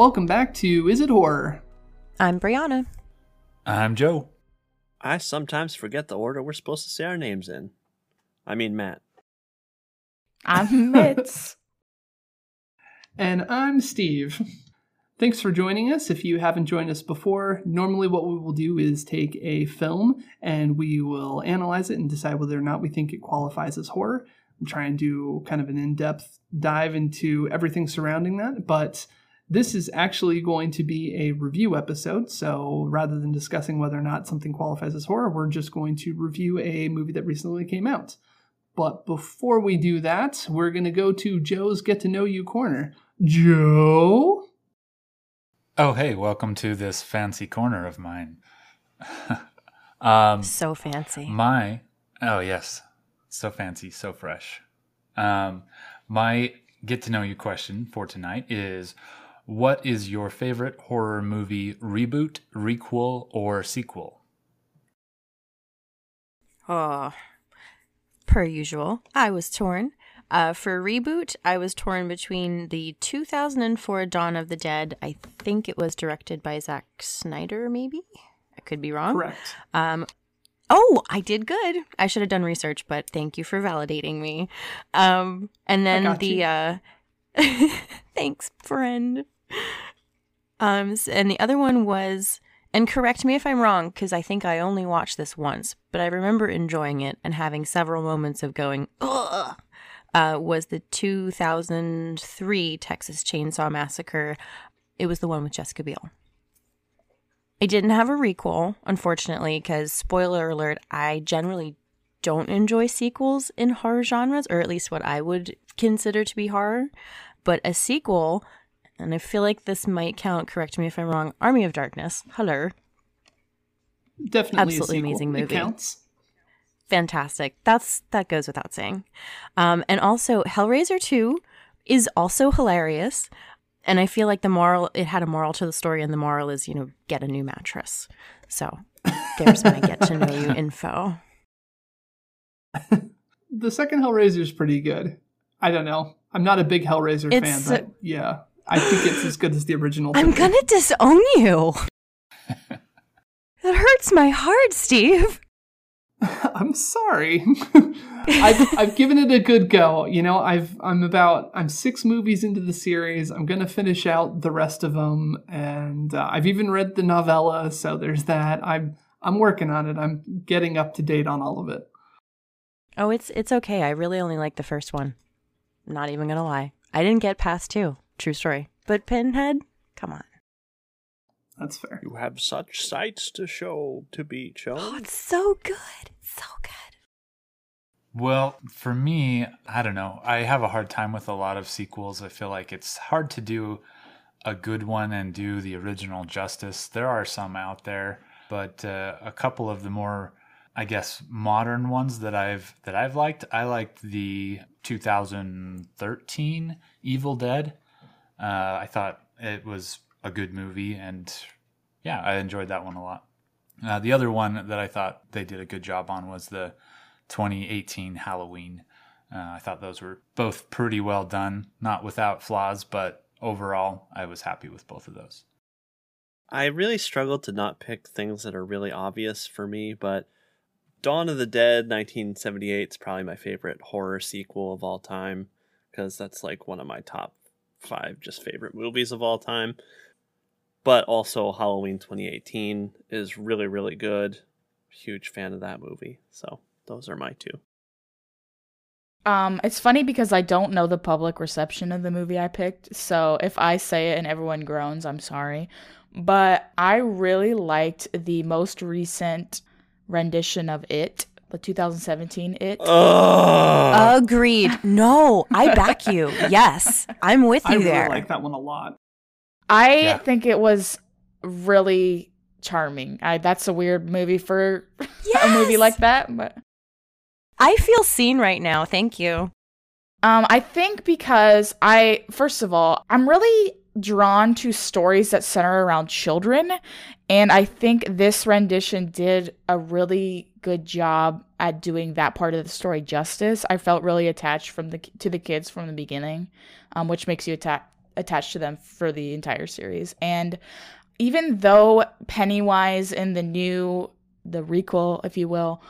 Welcome back to Is It Horror? I'm Brianna. I'm Joe. I sometimes forget the order we're supposed to say our names in. I mean, Matt. I'm Mitz. And I'm Steve. Thanks for joining us. If you haven't joined us before, normally what we will do is take a film and we will analyze it and decide whether or not we think it qualifies as horror. I'm trying to do kind of an in depth dive into everything surrounding that, but this is actually going to be a review episode. So rather than discussing whether or not something qualifies as horror, we're just going to review a movie that recently came out. But before we do that, we're going to go to Joe's Get to Know You corner. Joe? Oh, hey, welcome to this fancy corner of mine. um, so fancy. My, oh, yes, so fancy, so fresh. Um, my get to know you question for tonight is what is your favorite horror movie reboot, requel, or sequel? Oh, per usual, I was torn. Uh, for reboot, I was torn between the 2004 Dawn of the Dead. I think it was directed by Zack Snyder, maybe? I could be wrong. Correct. Um, oh, I did good. I should have done research, but thank you for validating me. Um, and then the. Uh, thanks, friend. Um, and the other one was and correct me if I'm wrong, because I think I only watched this once, but I remember enjoying it and having several moments of going, ugh, uh, was the 2003 Texas Chainsaw Massacre. It was the one with Jessica Biel. I didn't have a requel, unfortunately, because, spoiler alert, I generally don't enjoy sequels in horror genres, or at least what I would consider to be horror. But a sequel and I feel like this might count. Correct me if I'm wrong. Army of Darkness. Hello. Definitely absolutely amazing movie. It counts. Fantastic. That's that goes without saying. Um, and also Hellraiser Two is also hilarious. And I feel like the moral it had a moral to the story, and the moral is you know get a new mattress. So there's my get to know you info. the second Hellraiser is pretty good. I don't know. I'm not a big Hellraiser it's, fan, but yeah. I think it's as good as the original. I'm gonna disown you. that hurts my heart, Steve. I'm sorry. I've I've given it a good go. You know, I've I'm about I'm six movies into the series. I'm gonna finish out the rest of them, and uh, I've even read the novella. So there's that. I'm I'm working on it. I'm getting up to date on all of it. Oh, it's it's okay. I really only like the first one. not even gonna lie. I didn't get past two. True story. But Pinhead, come on. That's fair. You have such sights to show to be shown. Oh, it's so good. It's so good. Well, for me, I don't know. I have a hard time with a lot of sequels. I feel like it's hard to do a good one and do the original justice. There are some out there, but uh, a couple of the more I guess modern ones that I've that I've liked. I liked the 2013 Evil Dead. Uh, I thought it was a good movie, and yeah, I enjoyed that one a lot. Uh, the other one that I thought they did a good job on was the 2018 Halloween. Uh, I thought those were both pretty well done, not without flaws, but overall, I was happy with both of those. I really struggled to not pick things that are really obvious for me, but Dawn of the Dead 1978 is probably my favorite horror sequel of all time because that's like one of my top five just favorite movies of all time. But also Halloween 2018 is really, really good. Huge fan of that movie. So those are my two. Um, it's funny because I don't know the public reception of the movie I picked. So if I say it and everyone groans, I'm sorry. But I really liked the most recent rendition of it the 2017 it? Ugh. agreed. No i back you. Yes i'm with you there. I really like that one a lot. I Yeah. think it was really charming. I, that's a weird movie for a movie like that but i feel seen right now. Thank you. Um i think because i first of all i'm really drawn to stories that center around children and i think this rendition did a really good job at doing that part of the story justice i felt really attached from the to the kids from the beginning um, which makes you atta- attached to them for the entire series. And even though Pennywise in the new the requel, if you will,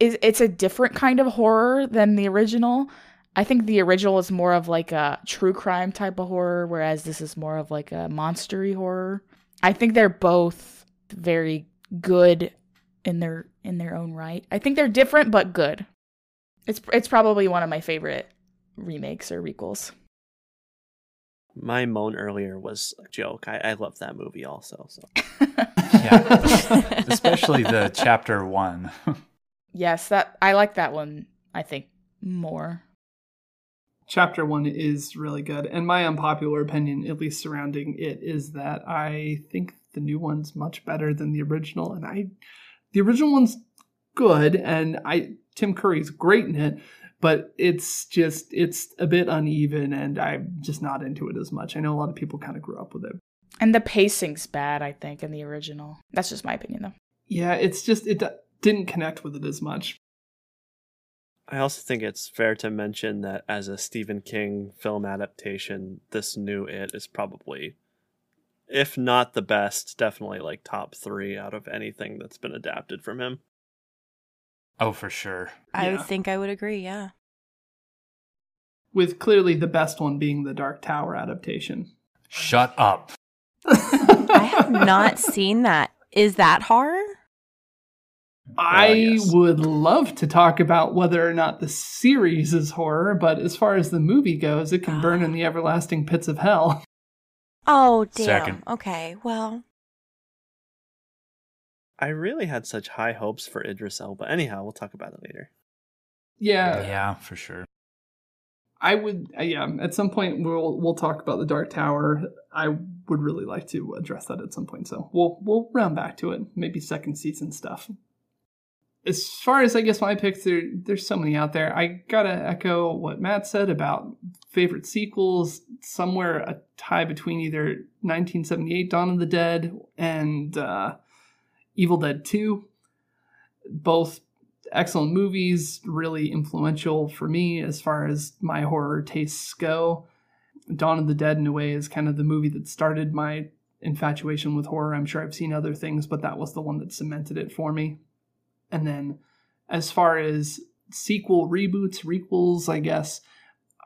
is it's a different kind of horror than the original. I think the original is more of like a true crime type of horror, whereas this is more of like a monstery horror. I think they're both very good in their in their own right. I think they're different but good. It's it's probably one of my favorite remakes or requels. My moan earlier was a joke. I, I love that movie also. So yeah, especially the chapter one. yes, that I like that one. I think more. Chapter one is really good, and my unpopular opinion, at least surrounding it, is that I think the new one's much better than the original, and I, the original one's good, and I Tim Curry's great in it, but it's just it's a bit uneven and I'm just not into it as much. I know a lot of people kind of grew up with it. And the pacing's bad, I think, in the original. That's just my opinion though. Yeah, it's just it didn't connect with it as much. I also think it's fair to mention that as a Stephen King film adaptation, this new It is probably, if not the best, definitely like top three out of anything that's been adapted from him. Oh, for sure. I yeah. think I would agree, yeah. With clearly the best one being the Dark Tower adaptation. Shut up. I have not seen that. Is that horror? I uh, yes. would love to talk about whether or not the series is horror, but as far as the movie goes, it can burn in the everlasting pits of hell. Oh, damn. Second. Okay, well. I really had such high hopes for Idris Elba. Anyhow, we'll talk about it later. Yeah, yeah, for sure. I would, uh, yeah. At some point, we'll we'll talk about the Dark Tower. I would really like to address that at some point. So we'll we'll round back to it. Maybe second season stuff. As far as I guess my picks, there there's so many out there. I gotta echo what Matt said about favorite sequels. Somewhere a tie between either 1978 Dawn of the Dead and uh, Evil Dead 2. Both excellent movies, really influential for me as far as my horror tastes go. Dawn of the Dead, in a way, is kind of the movie that started my infatuation with horror. I'm sure I've seen other things, but that was the one that cemented it for me. And then, as far as sequel reboots, requels, I guess,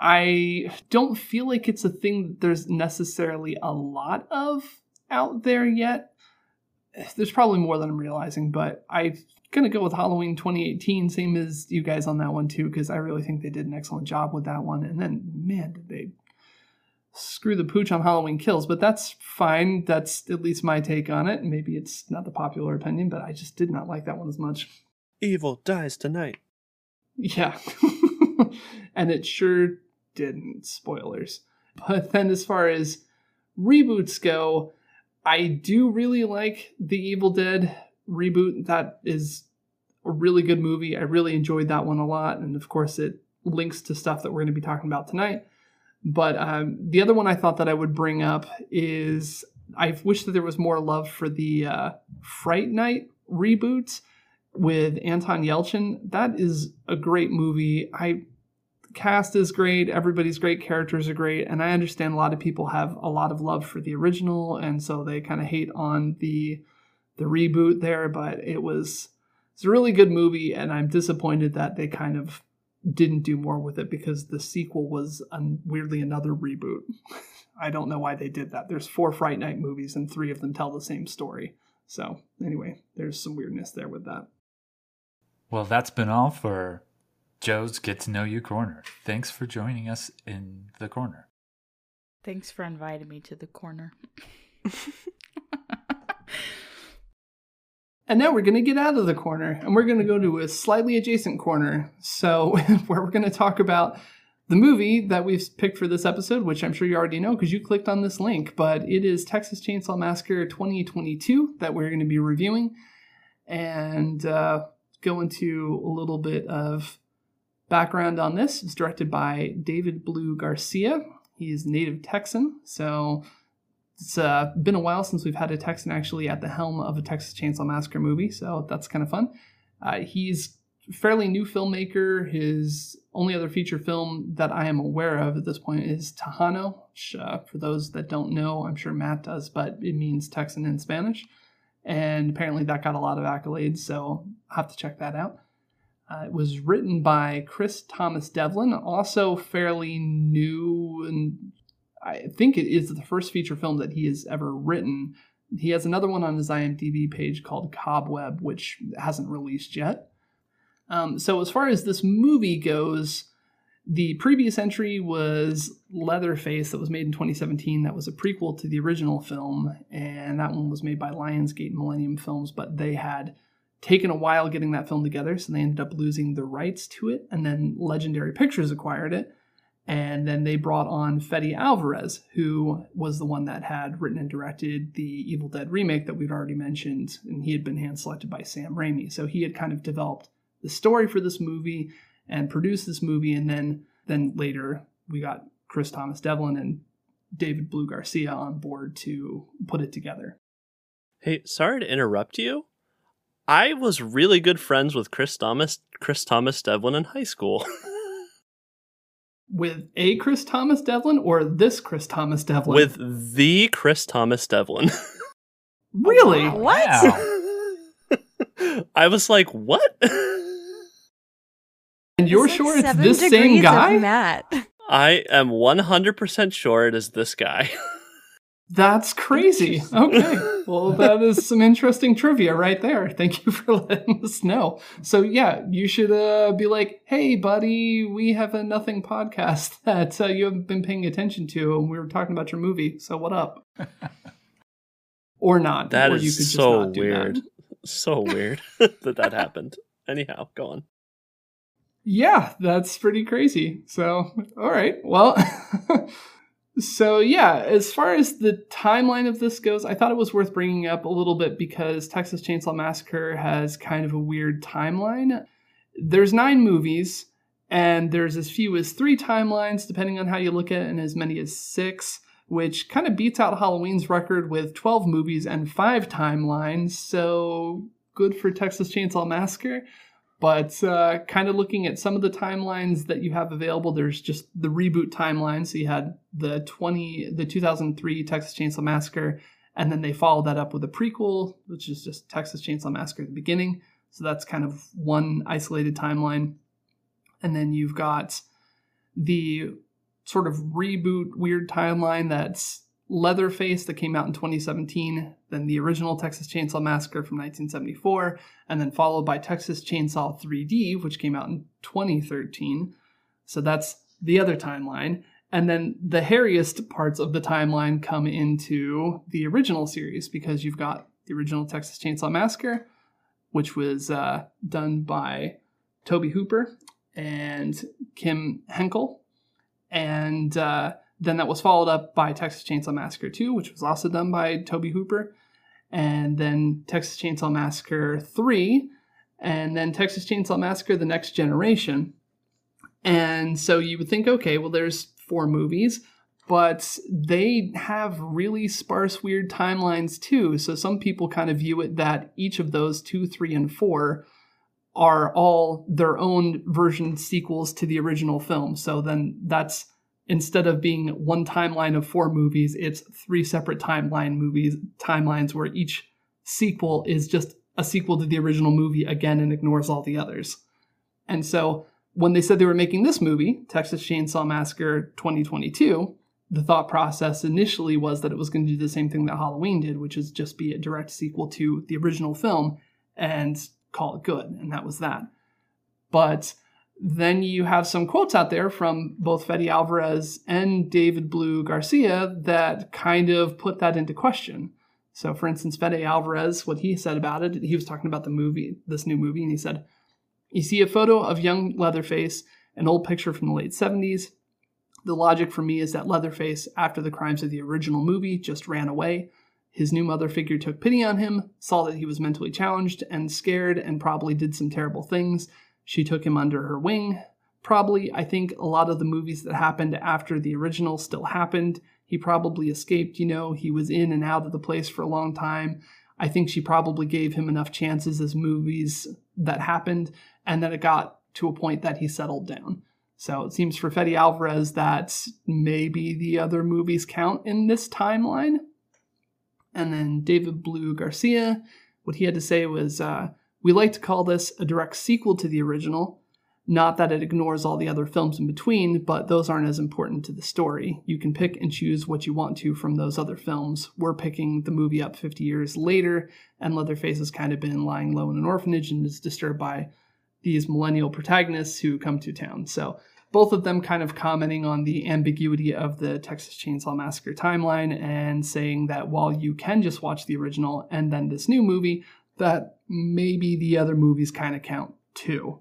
I don't feel like it's a thing that there's necessarily a lot of out there yet there's probably more than I'm realizing, but I'm gonna go with Halloween 2018, same as you guys on that one too, because I really think they did an excellent job with that one. And then, man, did they screw the pooch on Halloween Kills, but that's fine. That's at least my take on it. Maybe it's not the popular opinion, but I just did not like that one as much. Evil dies tonight. Yeah. and it sure didn't. Spoilers. But then, as far as reboots go, I do really like the Evil Dead reboot. That is a really good movie. I really enjoyed that one a lot. And of course, it links to stuff that we're going to be talking about tonight. But um, the other one I thought that I would bring up is I wish that there was more love for the uh, Fright Night reboot with Anton Yelchin. That is a great movie. I cast is great, everybody's great, characters are great, and I understand a lot of people have a lot of love for the original, and so they kind of hate on the the reboot there. But it was it's a really good movie, and I'm disappointed that they kind of didn't do more with it because the sequel was un- weirdly another reboot. I don't know why they did that. There's four Fright Night movies, and three of them tell the same story. So anyway, there's some weirdness there with that. Well, that's been all for Joe's Get to Know You Corner. Thanks for joining us in the corner. Thanks for inviting me to the corner. and now we're going to get out of the corner and we're going to go to a slightly adjacent corner. So, where we're going to talk about the movie that we've picked for this episode, which I'm sure you already know because you clicked on this link, but it is Texas Chainsaw Massacre 2022 that we're going to be reviewing and uh, go into a little bit of Background on this It's directed by David Blue Garcia. He's native Texan, so it's uh, been a while since we've had a Texan actually at the helm of a Texas Chainsaw Massacre movie, so that's kind of fun. Uh, he's fairly new filmmaker. His only other feature film that I am aware of at this point is Tejano, which, uh, for those that don't know, I'm sure Matt does, but it means Texan in Spanish. And apparently that got a lot of accolades, so I'll have to check that out. Uh, it was written by Chris Thomas Devlin, also fairly new, and I think it is the first feature film that he has ever written. He has another one on his IMDb page called Cobweb, which hasn't released yet. Um, so, as far as this movie goes, the previous entry was Leatherface, that was made in 2017. That was a prequel to the original film, and that one was made by Lionsgate Millennium Films, but they had taken a while getting that film together, so they ended up losing the rights to it, and then Legendary Pictures acquired it. And then they brought on Fede Alvarez, who was the one that had written and directed the Evil Dead remake that we'd already mentioned, and he had been hand selected by Sam Raimi. So he had kind of developed the story for this movie and produced this movie, and then then later we got Chris Thomas Devlin and David Blue Garcia on board to put it together. Hey, sorry to interrupt you. I was really good friends with Chris Thomas Chris Thomas Devlin in high school. with a Chris Thomas Devlin or this Chris Thomas Devlin? With the Chris Thomas Devlin. really? Wow. What? I was like, what? And you're sure it's this same guy? Matt. I am 100% sure it is this guy. That's crazy. Okay. Well, that is some interesting trivia right there. Thank you for letting us know. So, yeah, you should uh, be like, hey, buddy, we have a nothing podcast that uh, you haven't been paying attention to, and we were talking about your movie. So, what up? or not. That or is so weird. So weird that that happened. Anyhow, go on. Yeah, that's pretty crazy. So, all right. Well, so yeah, as far as the timeline of this goes, I thought it was worth bringing up a little bit because Texas Chainsaw Massacre has kind of a weird timeline. There's nine movies, and there's as few as three timelines, depending on how you look at it, and as many as six, which kind of beats out Halloween's record with 12 movies and five timelines. So good for Texas Chainsaw Massacre. But uh, kind of looking at some of the timelines that you have available, there's just the reboot timeline. So you had the 20, the 2003 Texas Chainsaw Massacre, and then they followed that up with a prequel, which is just Texas Chainsaw Massacre at the beginning. So that's kind of one isolated timeline. And then you've got the sort of reboot weird timeline that's Leatherface that came out in 2017, then the original Texas Chainsaw Massacre from 1974, and then followed by Texas Chainsaw 3D, which came out in 2013. So that's the other timeline. And then the hairiest parts of the timeline come into the original series because you've got the original Texas Chainsaw Massacre, which was uh, done by Tobe Hooper and Kim Henkel. And uh, then that was followed up by Texas Chainsaw Massacre 2, which was also done by Tobe Hooper. And then Texas Chainsaw Massacre 3. And then Texas Chainsaw Massacre The Next Generation. And so you would think, okay, well, there's four movies, but they have really sparse, weird timelines too. So some people kind of view it that each of those two, three, and four are all their own version sequels to the original film. So then that's instead of being one timeline of four movies, it's three separate timeline movies timelines where each sequel is just a sequel to the original movie again and ignores all the others. And so when they said they were making this movie, Texas Chainsaw Massacre 2022, the thought process initially was that it was going to do the same thing that Halloween did, which is just be a direct sequel to the original film and call it good. And that was that. But then you have some quotes out there from both Fede Alvarez and David Blue Garcia that kind of put that into question. So, for instance, Fede Alvarez, what he said about it, he was talking about the movie, this new movie, and he said, You see a photo of young Leatherface, an old picture from the late 70s. The logic for me is that Leatherface, after the crimes of the original movie, just ran away. His new mother figure took pity on him, saw that he was mentally challenged and scared, and probably did some terrible things she took him under her wing. Probably, I think a lot of the movies that happened after the original still happened. He probably escaped, you know, he was in and out of the place for a long time. I think she probably gave him enough chances as movies that happened, and then it got to a point that he settled down. So it seems for Fede Alvarez that maybe the other movies count in this timeline. And then David Blue Garcia, what he had to say was, uh, "We like to call this a direct sequel to the original." Not that it ignores all the other films in between, but those aren't as important to the story. You can pick and choose what you want to from those other films. We're picking the movie up 50 years later, and Leatherface has kind of been lying low in an orphanage and is disturbed by these millennial protagonists who come to town. So both of them kind of commenting on the ambiguity of the Texas Chainsaw Massacre timeline and saying that while you can just watch the original and then this new movie, that maybe the other movies kind of count too.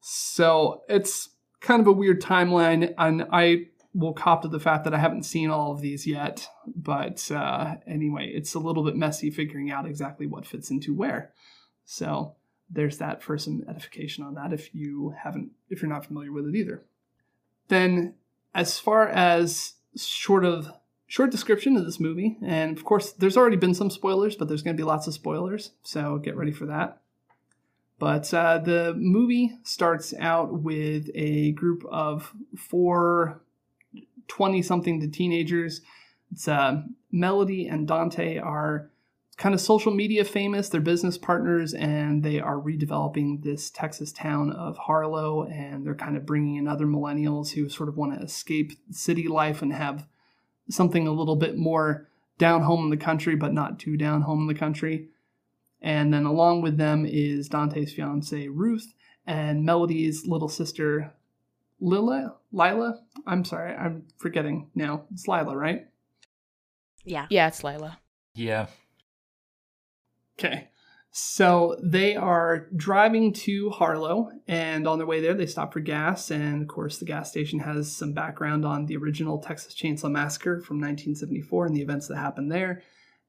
So it's kind of a weird timeline, and I will cop to the fact that I haven't seen all of these yet. But uh, anyway, it's a little bit messy figuring out exactly what fits into where. So there's that for some edification on that if you haven't if you're not familiar with it either. Then as far as short of short description of this movie, and of course there's already been some spoilers, but there's going to be lots of spoilers, so get ready for that. But uh, the movie starts out with a group of four 20 something to teenagers. It's uh, Melody and Dante are kind of social media famous. They're business partners and they are redeveloping this Texas town of Harlow. And they're kind of bringing in other millennials who sort of want to escape city life and have something a little bit more down home in the country, but not too down home in the country. And then along with them is Dante's fiance Ruth and Melody's little sister Lila. Lila. I'm sorry, I'm forgetting now. It's Lila, right? Yeah. Yeah, it's Lila. Yeah. Okay. So they are driving to Harlow, and on their way there, they stop for gas. And of course, the gas station has some background on the original Texas Chainsaw Massacre from 1974 and the events that happened there.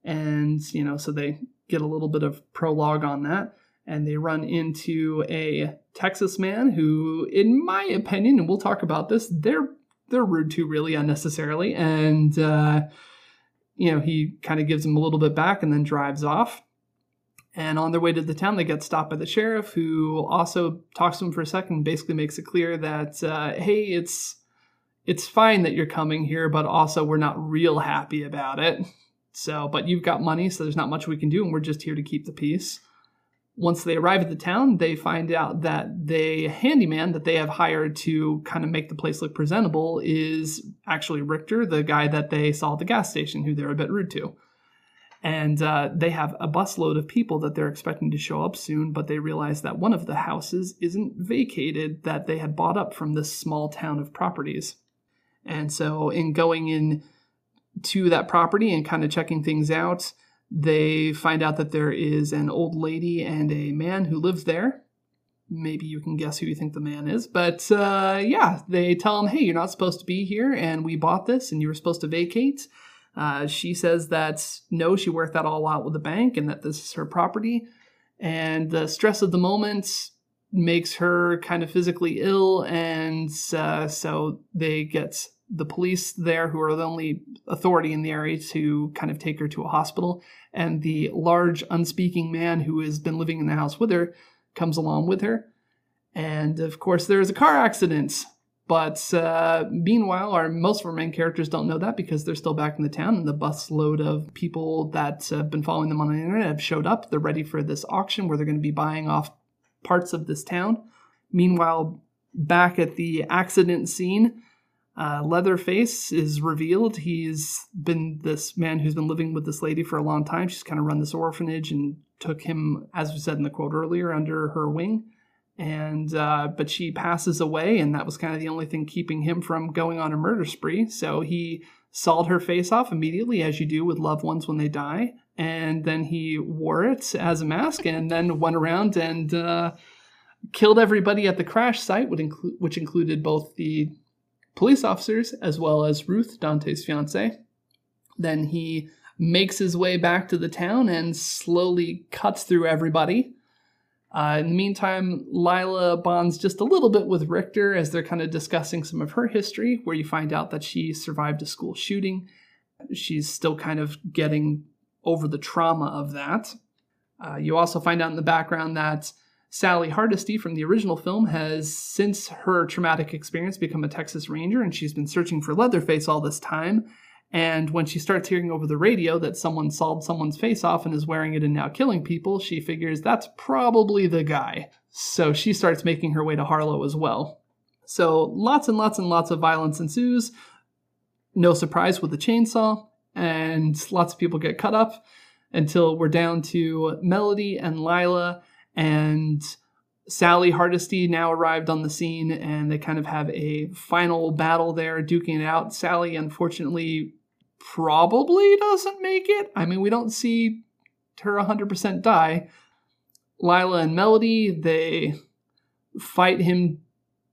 And, you know, so they get a little bit of prologue on that. And they run into a Texas man who, in my opinion, and we'll talk about this, they're they're rude to really unnecessarily. And uh, you know, he kind of gives them a little bit back and then drives off. And on their way to the town, they get stopped by the sheriff, who also talks to them for a second, basically makes it clear that, uh, hey, it's it's fine that you're coming here, but also we're not real happy about it. So, but you've got money, so there's not much we can do, and we're just here to keep the peace. Once they arrive at the town, they find out that the handyman that they have hired to kind of make the place look presentable is actually Richter, the guy that they saw at the gas station, who they're a bit rude to. And uh, they have a busload of people that they're expecting to show up soon, but they realize that one of the houses isn't vacated that they had bought up from this small town of properties. And so, in going in to that property and kind of checking things out, they find out that there is an old lady and a man who lives there. Maybe you can guess who you think the man is, but uh, yeah, they tell him, "Hey, you're not supposed to be here, and we bought this, and you were supposed to vacate." Uh, she says that no, she worked that all out with the bank, and that this is her property. And the stress of the moment makes her kind of physically ill, and uh, so they get the police there, who are the only authority in the area, to kind of take her to a hospital. And the large, unspeaking man who has been living in the house with her comes along with her. And of course, there's a car accident. But uh, meanwhile, our most of our main characters don't know that because they're still back in the town, and the busload of people that have been following them on the internet have showed up. They're ready for this auction where they're going to be buying off parts of this town. Meanwhile, back at the accident scene, uh, Leatherface is revealed. He's been this man who's been living with this lady for a long time. She's kind of run this orphanage and took him, as we said in the quote earlier, under her wing. And uh, but she passes away, and that was kind of the only thing keeping him from going on a murder spree. So he sawed her face off immediately, as you do with loved ones when they die, and then he wore it as a mask, and then went around and uh, killed everybody at the crash site, which included both the police officers as well as Ruth, Dante's fiance. Then he makes his way back to the town and slowly cuts through everybody. Uh, in the meantime, Lila bonds just a little bit with Richter as they're kind of discussing some of her history, where you find out that she survived a school shooting. She's still kind of getting over the trauma of that. Uh, you also find out in the background that Sally Hardesty from the original film has, since her traumatic experience, become a Texas Ranger, and she's been searching for Leatherface all this time. And when she starts hearing over the radio that someone sawed someone's face off and is wearing it and now killing people, she figures that's probably the guy. So she starts making her way to Harlow as well. So lots and lots and lots of violence ensues. No surprise with the chainsaw, and lots of people get cut up until we're down to Melody and Lila and Sally Hardesty now arrived on the scene and they kind of have a final battle there, duking it out. Sally, unfortunately, probably doesn't make it. I mean, we don't see her 100% die. Lila and Melody, they fight him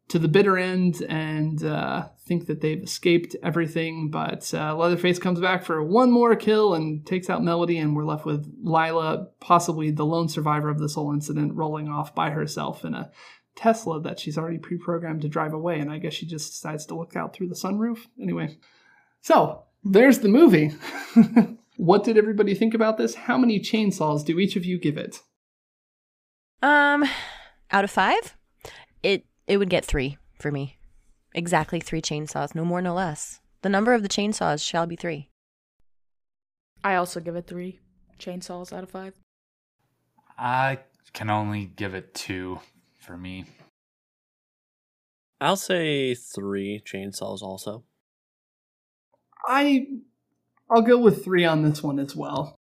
to the bitter end and uh, think that they've escaped everything. But uh, Leatherface comes back for one more kill and takes out Melody, and we're left with Lila, possibly the lone survivor of this whole incident, rolling off by herself in a Tesla that she's already pre programmed to drive away. And I guess she just decides to look out through the sunroof. Anyway, so there's the movie. what did everybody think about this? How many chainsaws do each of you give it? Um, out of five, it it would get three for me. Exactly three chainsaws, no more, no less. The number of the chainsaws shall be three. I also give it three chainsaws out of five. I can only give it two for me. I'll say three chainsaws also. I I'll go with three on this one as well.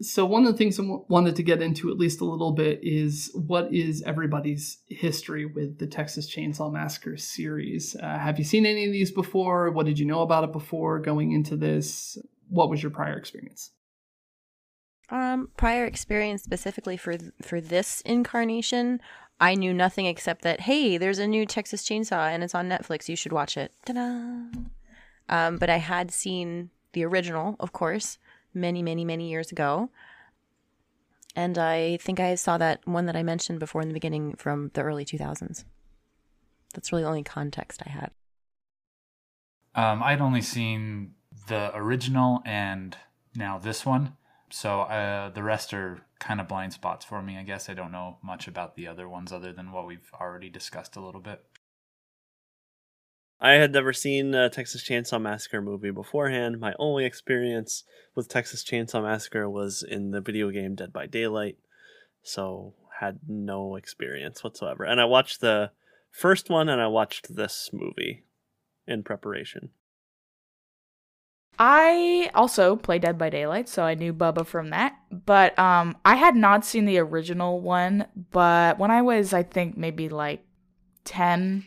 So one of the things I wanted to get into at least a little bit is what is everybody's history with the Texas Chainsaw Massacre series? Uh, have you seen any of these before? What did you know about it before going into this? What was your prior experience? Um, prior experience specifically for for this incarnation, I knew nothing except that hey, there's a new Texas Chainsaw and it's on Netflix. You should watch it. Ta-da! Um, but I had seen the original, of course, many, many, many years ago. And I think I saw that one that I mentioned before in the beginning from the early 2000s. That's really the only context I had. Um, I'd only seen the original and now this one. So uh, the rest are kind of blind spots for me. I guess I don't know much about the other ones other than what we've already discussed a little bit. I had never seen a Texas Chainsaw Massacre movie beforehand. My only experience with Texas Chainsaw Massacre was in the video game Dead by Daylight, so had no experience whatsoever. And I watched the first one and I watched this movie in preparation. I also play Dead by Daylight, so I knew Bubba from that. But um I had not seen the original one, but when I was I think maybe like 10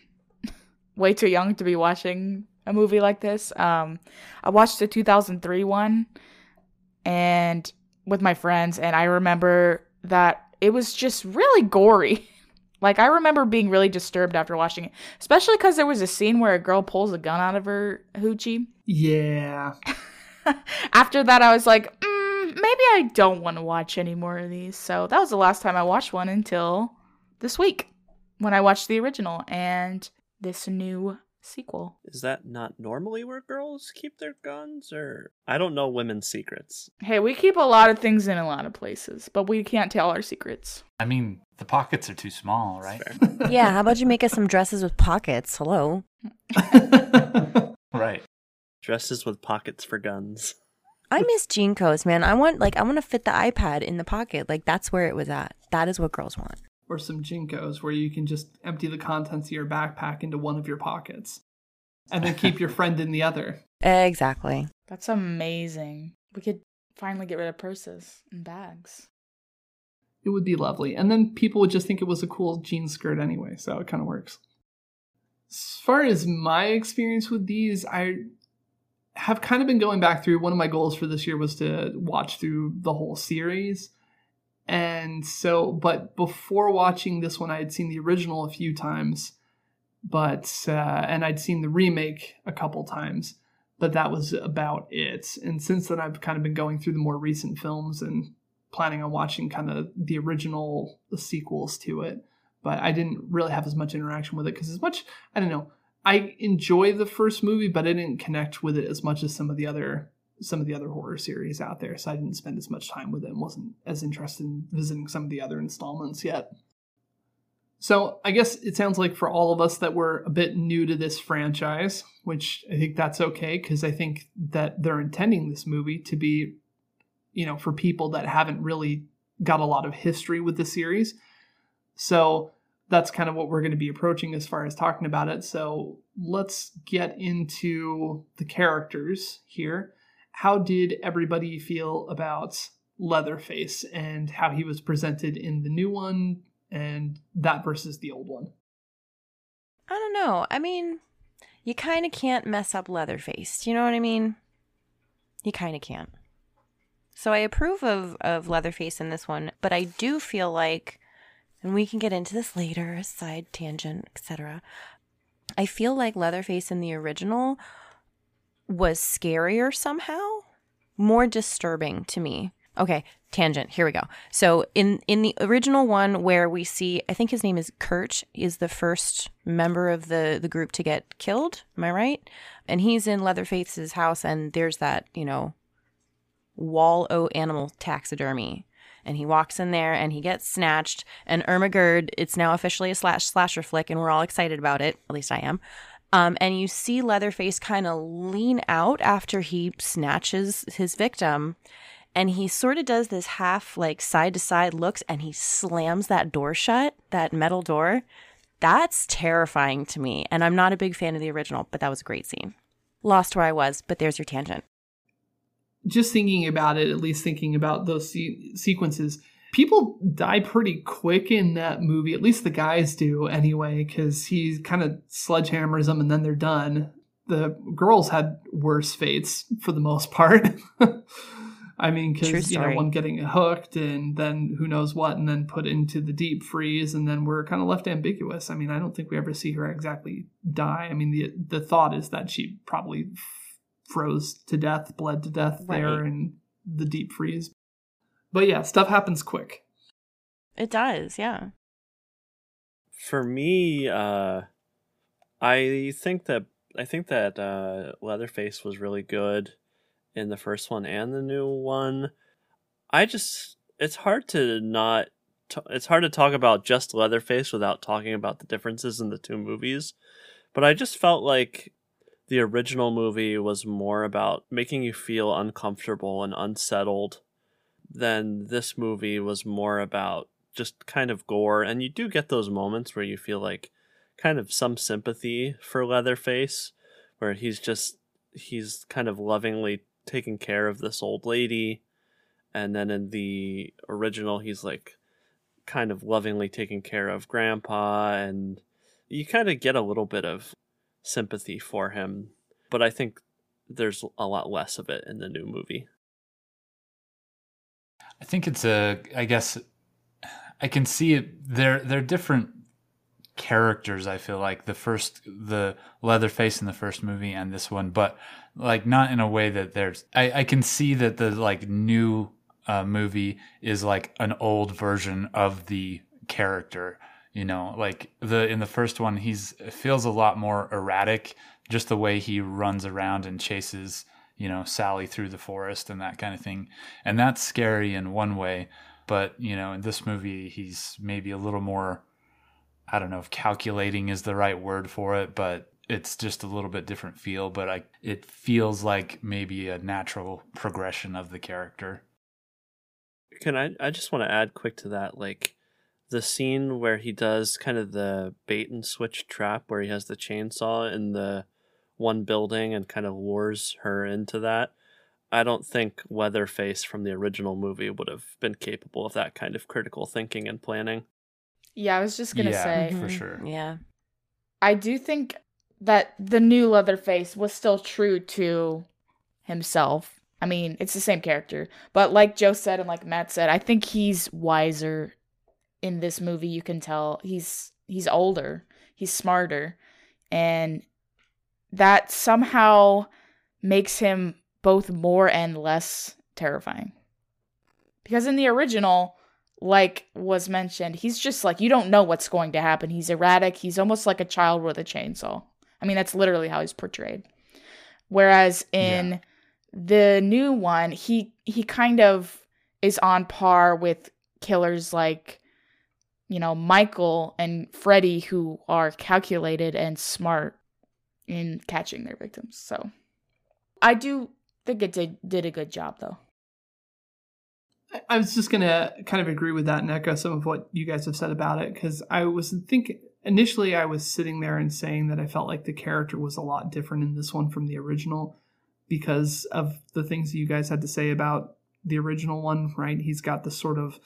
way too young to be watching a movie like this. Um, I watched the 2003 one and with my friends, and I remember that it was just really gory. like I remember being really disturbed after watching it, especially because there was a scene where a girl pulls a gun out of her hoochie. Yeah. after that, I was like, mm, maybe I don't want to watch any more of these. So that was the last time I watched one until this week when I watched the original, and this new sequel. Is that not normally where girls keep their guns or I don't know women's secrets. Hey, we keep a lot of things in a lot of places, but we can't tell our secrets. I mean, the pockets are too small, right? yeah, how about you make us some dresses with pockets? Hello. right. Dresses with pockets for guns. I miss jean JNCOs, man. I want like I want to fit the iPad in the pocket. Like that's where it was at. That is what girls want or some JNCOs where you can just empty the contents of your backpack into one of your pockets and then keep your friend in the other. Exactly. That's amazing. We could finally get rid of purses and bags. It would be lovely. And then people would just think it was a cool jean skirt anyway, so it kind of works. As far as my experience with these, I have kind of been going back through. One of my goals for this year was to watch through the whole series. And so, but before watching this one, I had seen the original a few times, but, uh, and I'd seen the remake a couple times, but that was about it. And since then, I've kind of been going through the more recent films and planning on watching kind of the original the sequels to it. But I didn't really have as much interaction with it because, as much, I don't know, I enjoy the first movie, but I didn't connect with it as much as some of the other some of the other horror series out there, so I didn't spend as much time with it and wasn't as interested in visiting some of the other installments yet. So I guess it sounds like for all of us that we're a bit new to this franchise, which I think that's okay because I think that they're intending this movie to be, you know, for people that haven't really got a lot of history with the series. So that's kind of what we're going to be approaching as far as talking about it. So let's get into the characters here. How did everybody feel about Leatherface and how he was presented in the new one and that versus the old one? I don't know. I mean, you kind of can't mess up Leatherface. You know what I mean? You kind of can't. So I approve of, of Leatherface in this one, but I do feel like, and we can get into this later, side tangent, etc. I feel like Leatherface in the original was scarier somehow, more disturbing to me. Okay, tangent. Here we go. So in in the original one where we see I think his name is Kurt is the first member of the the group to get killed, am I right? And he's in Leatherface's house and there's that, you know, wall o animal taxidermy. And he walks in there and he gets snatched and Ermagerd, it's now officially a slash slasher flick and we're all excited about it, at least I am. Um, and you see Leatherface kind of lean out after he snatches his victim and he sort of does this half like side to side looks and he slams that door shut, that metal door. That's terrifying to me. And I'm not a big fan of the original, but that was a great scene. Lost where I was, but there's your tangent. Just thinking about it, at least thinking about those se- sequences, people die pretty quick in that movie. At least the guys do anyway, because he kind of sledgehammers them and then they're done. The girls had worse fates for the most part. I mean, because you know, one getting hooked and then who knows what, and then put into the deep freeze, and then we're kind of left ambiguous. I mean, I don't think we ever see her exactly die. I mean, the the thought is that she probably froze to death, bled to death right. there in the deep freeze. But yeah, stuff happens quick. It does, yeah. For me, uh, I think that I think that uh, Leatherface was really good in the first one and the new one. I just it's hard to not t- it's hard to talk about just Leatherface without talking about the differences in the two movies. But I just felt like the original movie was more about making you feel uncomfortable and unsettled than this movie was more about just kind of gore. And you do get those moments where you feel like kind of some sympathy for Leatherface where he's just he's kind of lovingly taking care of this old lady. And then in the original he's like kind of lovingly taking care of grandpa. And you kind of get a little bit of sympathy for him. But i think there's a lot less of it in the new movie i think it's a i guess i can see it they're they're different characters i feel like the first the leatherface in the first movie and this one but like not in a way that there's I, I can see that the like new uh, movie is like an old version of the character you know? Like the in the first one he's feels a lot more erratic just the way he runs around and chases you know Sally through the forest and that kind of thing and that's scary in one way but you know in this movie he's maybe a little more I don't know if calculating is the right word for it but it's just a little bit different feel, but I it feels like maybe a natural progression of the character. Can I I just want to add quick to that like the scene where he does kind of the bait and switch trap where he has the chainsaw and the one building and kind of lures her into that. I don't think Leatherface from the original movie would have been capable of that kind of critical thinking and planning. Yeah, I was just gonna yeah, say for mm-hmm. sure. Yeah. I do think that the new Leatherface was still true to himself. I mean, it's the same character, but like Joe said and like Matt said, I think he's wiser in this movie. You can tell he's he's older, he's smarter, and that somehow makes him both more and less terrifying. Because in the original, like was mentioned, he's just like you don't know what's going to happen. He's erratic. He's almost like a child with a chainsaw. I mean, that's literally how he's portrayed. Whereas in yeah. the new one, he he kind of is on par with killers like you know Michael and Freddy who are calculated and smart in catching their victims. So I do think it did did a good job though. I was just gonna kind of agree with that and echo some of what you guys have said about it because I was thinking initially I was sitting there and saying that I felt like the character was a lot different in this one from the original because of the things you guys had to say about the original one. Right, he's got this sort of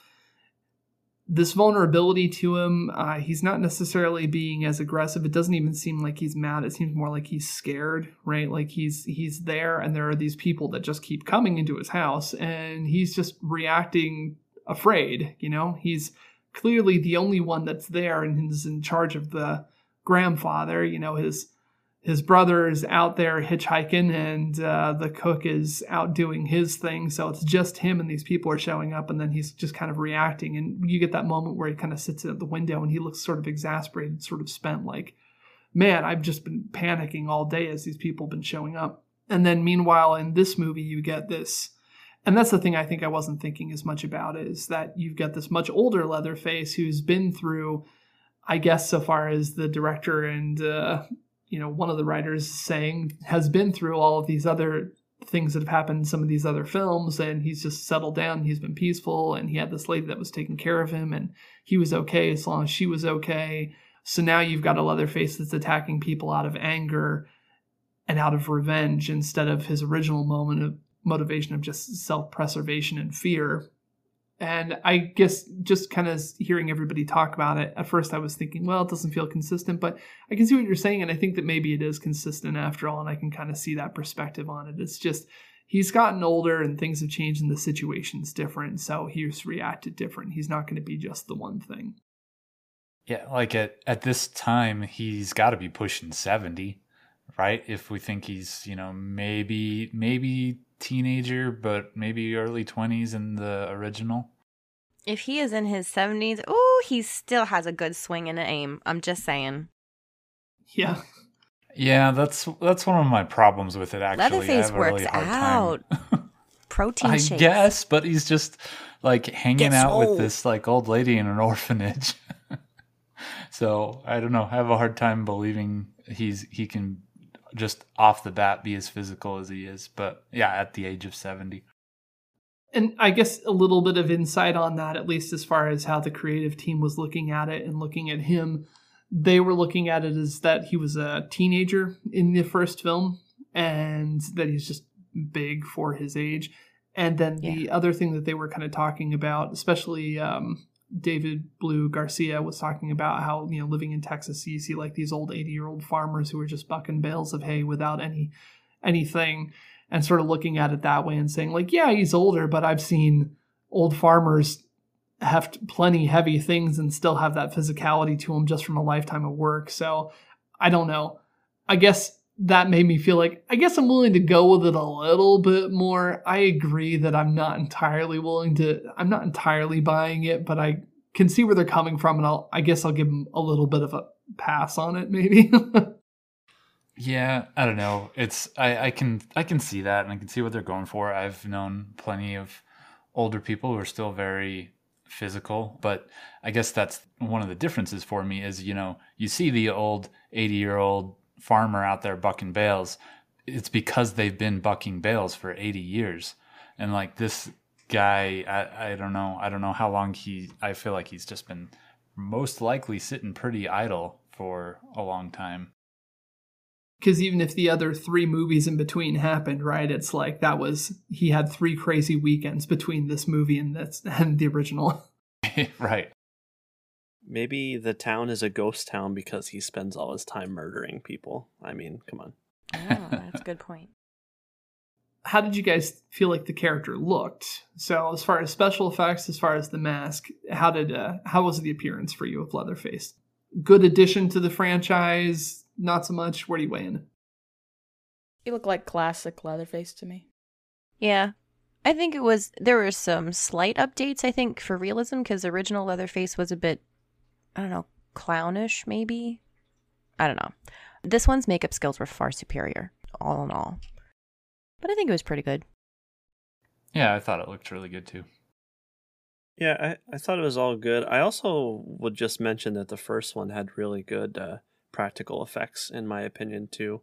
this vulnerability to him. Uh, he's not necessarily being as aggressive. It doesn't even seem like he's mad. It seems more like he's scared, right? Like he's he's there, and there are these people that just keep coming into his house, and he's just reacting afraid. You know, he's clearly the only one that's there, and is in charge of the grandfather. You know, his his brother is out there hitchhiking and uh, the cook is out doing his thing. So it's just him and these people are showing up and then he's just kind of reacting. And you get that moment where he kind of sits at the window and he looks sort of exasperated sort of spent like man i've just been panicking all day as these people have been showing up. And then meanwhile in this movie you get this and that's the thing i think i wasn't thinking as much about is that you've got this much older leatherface who's been through I guess so far as the director and uh, you know one of the writers saying has been through all of these other things that have happened in some of these other films and he's just settled down. He's been peaceful and he had this lady that was taking care of him and he was okay as long as she was okay. So now you've got a leatherface that's attacking people out of anger and out of revenge instead of his original moment of motivation of just self-preservation and fear and I guess just kind of hearing everybody talk about it, at first I was thinking, well, it doesn't feel consistent, but I can see what you're saying. And I think that maybe it is consistent after all. And I can kind of see that perspective on it. It's just he's gotten older and things have changed and the situation's different. So he's reacted different. He's not going to be just the one thing. Yeah, like at, at this time, he's got to be pushing 70, right? If we think he's, you know, maybe, maybe teenager, but maybe early 20s in the original. If he is in his 70s, oh, he still has a good swing and aim. I'm just saying. Yeah. Yeah, that's that's one of my problems with it actually. Leatherface works really out. Protein I shakes. guess, but he's just like hanging Get out with this like old lady in an orphanage. so I don't know. I have a hard time believing he's he can just off the bat be as physical as he is. But yeah, at the age of 70. And I guess a little bit of insight on that, at least as far as how the creative team was looking at it and looking at him. They were looking at it as that he was a teenager in the first film and that he's just big for his age. And then yeah. the other thing that they were kind of talking about, especially um, David Blue Garcia was talking about how you know living in Texas you see like these old 80 year old farmers who are just bucking bales of hay without any anything and sort of looking at it that way and saying like yeah he's older but I've seen old farmers have plenty heavy things and still have that physicality to them just from a lifetime of work. So I don't know. I guess that made me feel like I guess I'm willing to go with it a little bit more. I agree that I'm not entirely willing to I'm not entirely buying it, but I can see where they're coming from and I'll I guess I'll give them a little bit of a pass on it maybe. yeah, I don't know. It's I I can I can see that and I can see what they're going for. I've known plenty of older people who are still very physical, but I guess that's one of the differences for me is, you know, you see the old 80-year-old farmer out there bucking bales, it's because they've been bucking bales for 80 years. And like this guy, I, I don't know. I don't know how long he, I feel like he's just been most likely sitting pretty idle for a long time. Because even if the other three movies in between happened, right? It's like that was he had three crazy weekends between this movie and this and the original. right. Maybe the town is a ghost town because he spends all his time murdering people. I mean, come on. Oh, that's a good point. How did you guys feel like the character looked? So, as far as special effects, as far as the mask, how did uh, how was the appearance for you of Leatherface? Good addition to the franchise, not so much. Where do you weigh in? He looked like classic Leatherface to me. Yeah, I think it was there were some slight updates. I think for realism because original Leatherface was a bit I don't know, clownish maybe. I don't know. This one's makeup skills were far superior, all in all. but I think it was pretty good. Yeah, I thought it looked really good too. Yeah, I, I thought it was all good. I also would just mention that the first one had really good uh, practical effects, in my opinion, too.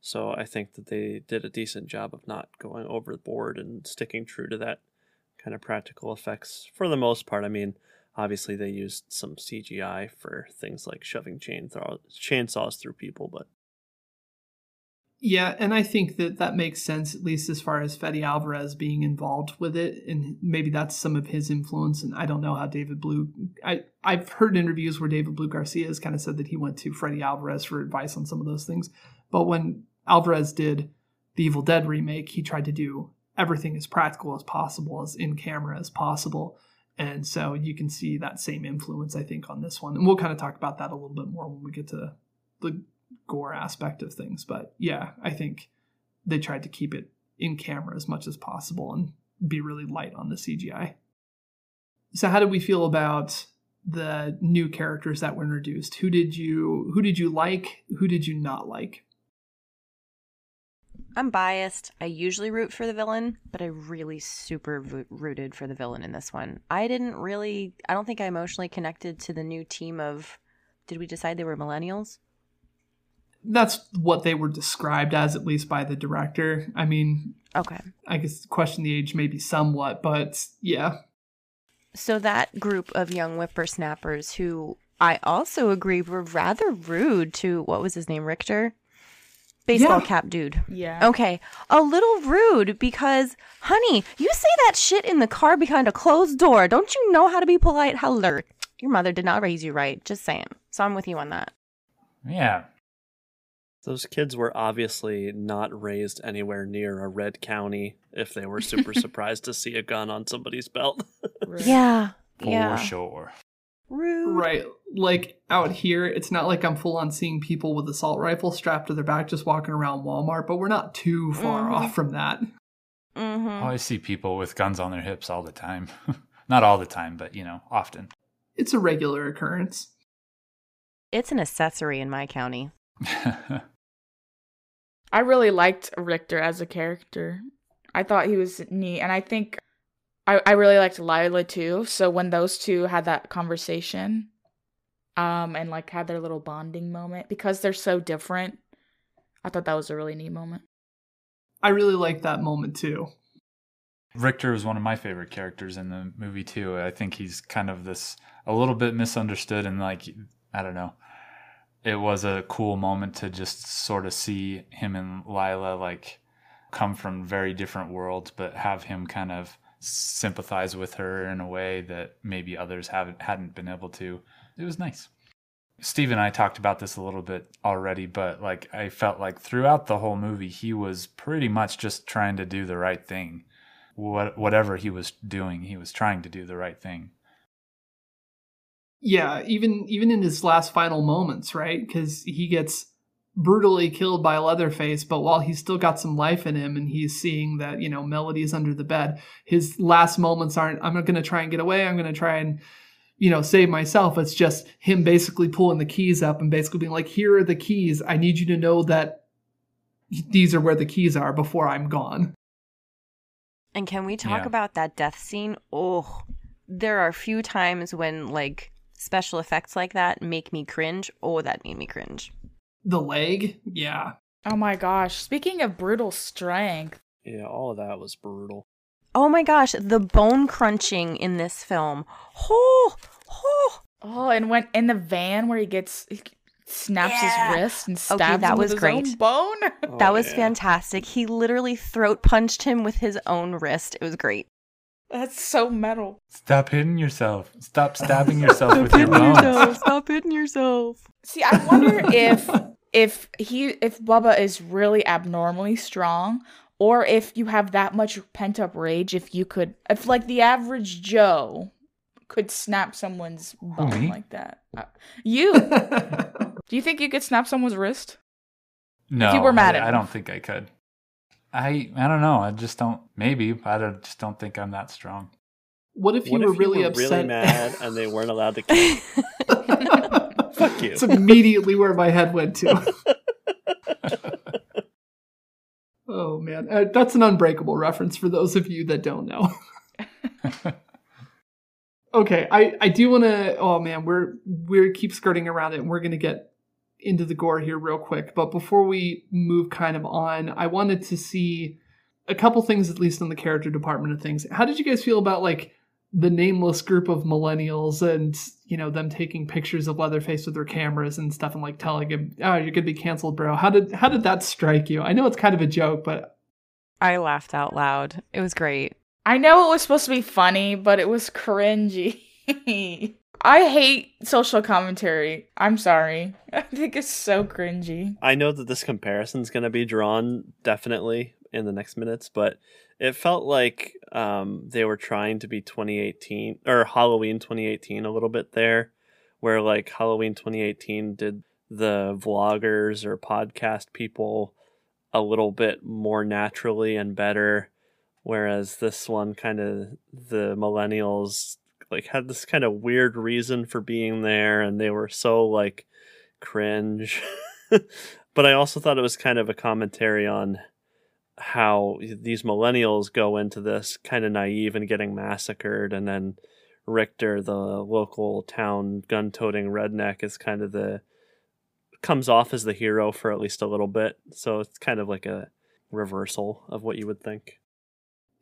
So I think that they did a decent job of not going overboard and sticking true to that kind of practical effects for the most part. I mean, obviously they used some CGI for things like shoving chain chainsaws through people, but yeah, and I think that that makes sense, at least as far as Fede Alvarez being involved with it, and maybe that's some of his influence. And I don't know how David Blue. I I've heard interviews where David Blue Garcia has kind of said that he went to Fede Alvarez for advice on some of those things. But when Alvarez did the Evil Dead remake, he tried to do everything as practical as possible, as in camera as possible. And so you can see that same influence, I think, on this one. And we'll kind of talk about that a little bit more when we get to the gore aspect of things. But yeah, I think they tried to keep it in camera as much as possible and be really light on the CGI. So how did we feel about the new characters that were introduced? Who did you who did you like? Who did you not like? I'm biased. I usually root for the villain, but I really super rooted for the villain in this one. I didn't really I don't think I emotionally connected to the new team of did we decide they were millennials? that's what they were described as, at least by the director. I mean, okay. I guess question the age maybe somewhat, but yeah. So that group of young whippersnappers who I also agree were rather rude to what was his name, Richter? Baseball yeah. cap dude. Yeah. Okay. A little rude because, honey, you say that shit in the car behind a closed door. Don't you know how to be polite? Hello. Your mother did not raise you right. Just saying. So I'm with you on that. Yeah. Those kids were obviously not raised anywhere near a red county if they were super surprised to see a gun on somebody's belt. Yeah. For yeah. sure. Rude. Right. Like out here, it's not like I'm full on seeing people with assault rifles strapped to their back just walking around Walmart, but we're not too far mm-hmm. off from that. Mm-hmm. Oh, I see people with guns on their hips all the time. not all the time, but you know, often. It's a regular occurrence. It's an accessory in my county. I really liked Richter as a character. I thought he was neat, and I think I, I really liked Lila too. So when those two had that conversation, um, and like had their little bonding moment because they're so different, I thought that was a really neat moment. I really liked that moment too. Richter is one of my favorite characters in the movie too. I think he's kind of this a little bit misunderstood and like I don't know it was a cool moment to just sort of see him and Lila like come from very different worlds, but have him kind of sympathize with her in a way that maybe others haven't hadn't been able to. It was nice. Steve and I talked about this a little bit already, but like I felt like throughout the whole movie, he was pretty much just trying to do the right thing. What whatever he was doing, he was trying to do the right thing yeah, even even in his last final moments, right? Because he gets brutally killed by Leatherface, but while he's still got some life in him and he's seeing that, you know, Melody is under the bed, his last moments aren't, I'm not going to try and get away. I'm going to try and, you know, save myself. It's just him basically pulling the keys up and basically being like, here are the keys. I need you to know that these are where the keys are before I'm gone. And can we talk yeah. about that death scene? Oh, there are a few times when, like, special effects like that make me cringe. Oh, that made me cringe. The leg? Yeah. Oh my gosh. Speaking of brutal strength. Yeah, all of that was brutal. Oh my gosh, the bone crunching in this film. Oh, oh. Oh, and when in the van where he gets he snaps yeah. his wrist and stabs okay, that him was with great. his own bone. Oh, that was yeah. fantastic. He literally throat punched him with his own wrist. It was great. That's so metal. Stop hitting yourself. Stop stabbing yourself with your bones. Yourself. Stop hitting yourself. See, I wonder if if he if Bubba is really abnormally strong or if you have that much pent up rage if you could if like the average Joe could snap someone's bone like that. Uh, you Do you think you could snap someone's wrist? No. If you were mad I, at I don't think I could. I I don't know. I just don't. Maybe I don't, just don't think I'm that strong. What if you what were if really you were upset, really mad, and they weren't allowed to kill? Fuck you. It's immediately where my head went to. oh man, uh, that's an unbreakable reference for those of you that don't know. okay, I I do want to. Oh man, we're we keep skirting around it, and we're gonna get into the gore here real quick. But before we move kind of on, I wanted to see a couple things at least on the character department of things. How did you guys feel about like the nameless group of millennials and you know them taking pictures of Leatherface with their cameras and stuff and like telling him, "Oh, you're gonna be canceled, bro." How did how did that strike you? I know it's kind of a joke, but I laughed out loud. It was great. I know it was supposed to be funny, but it was cringy. I hate social commentary. I'm sorry. I think it's so cringy. I know that this comparison is going to be drawn definitely in the next minutes, but it felt like um, they were trying to be 2018 or Halloween 2018 a little bit there, where like Halloween 2018 did the vloggers or podcast people a little bit more naturally and better, whereas this one kind of the millennials like had this kind of weird reason for being there and they were so like cringe. but I also thought it was kind of a commentary on how these millennials go into this kind of naive and getting massacred and then Richter the local town gun-toting redneck is kind of the comes off as the hero for at least a little bit so it's kind of like a reversal of what you would think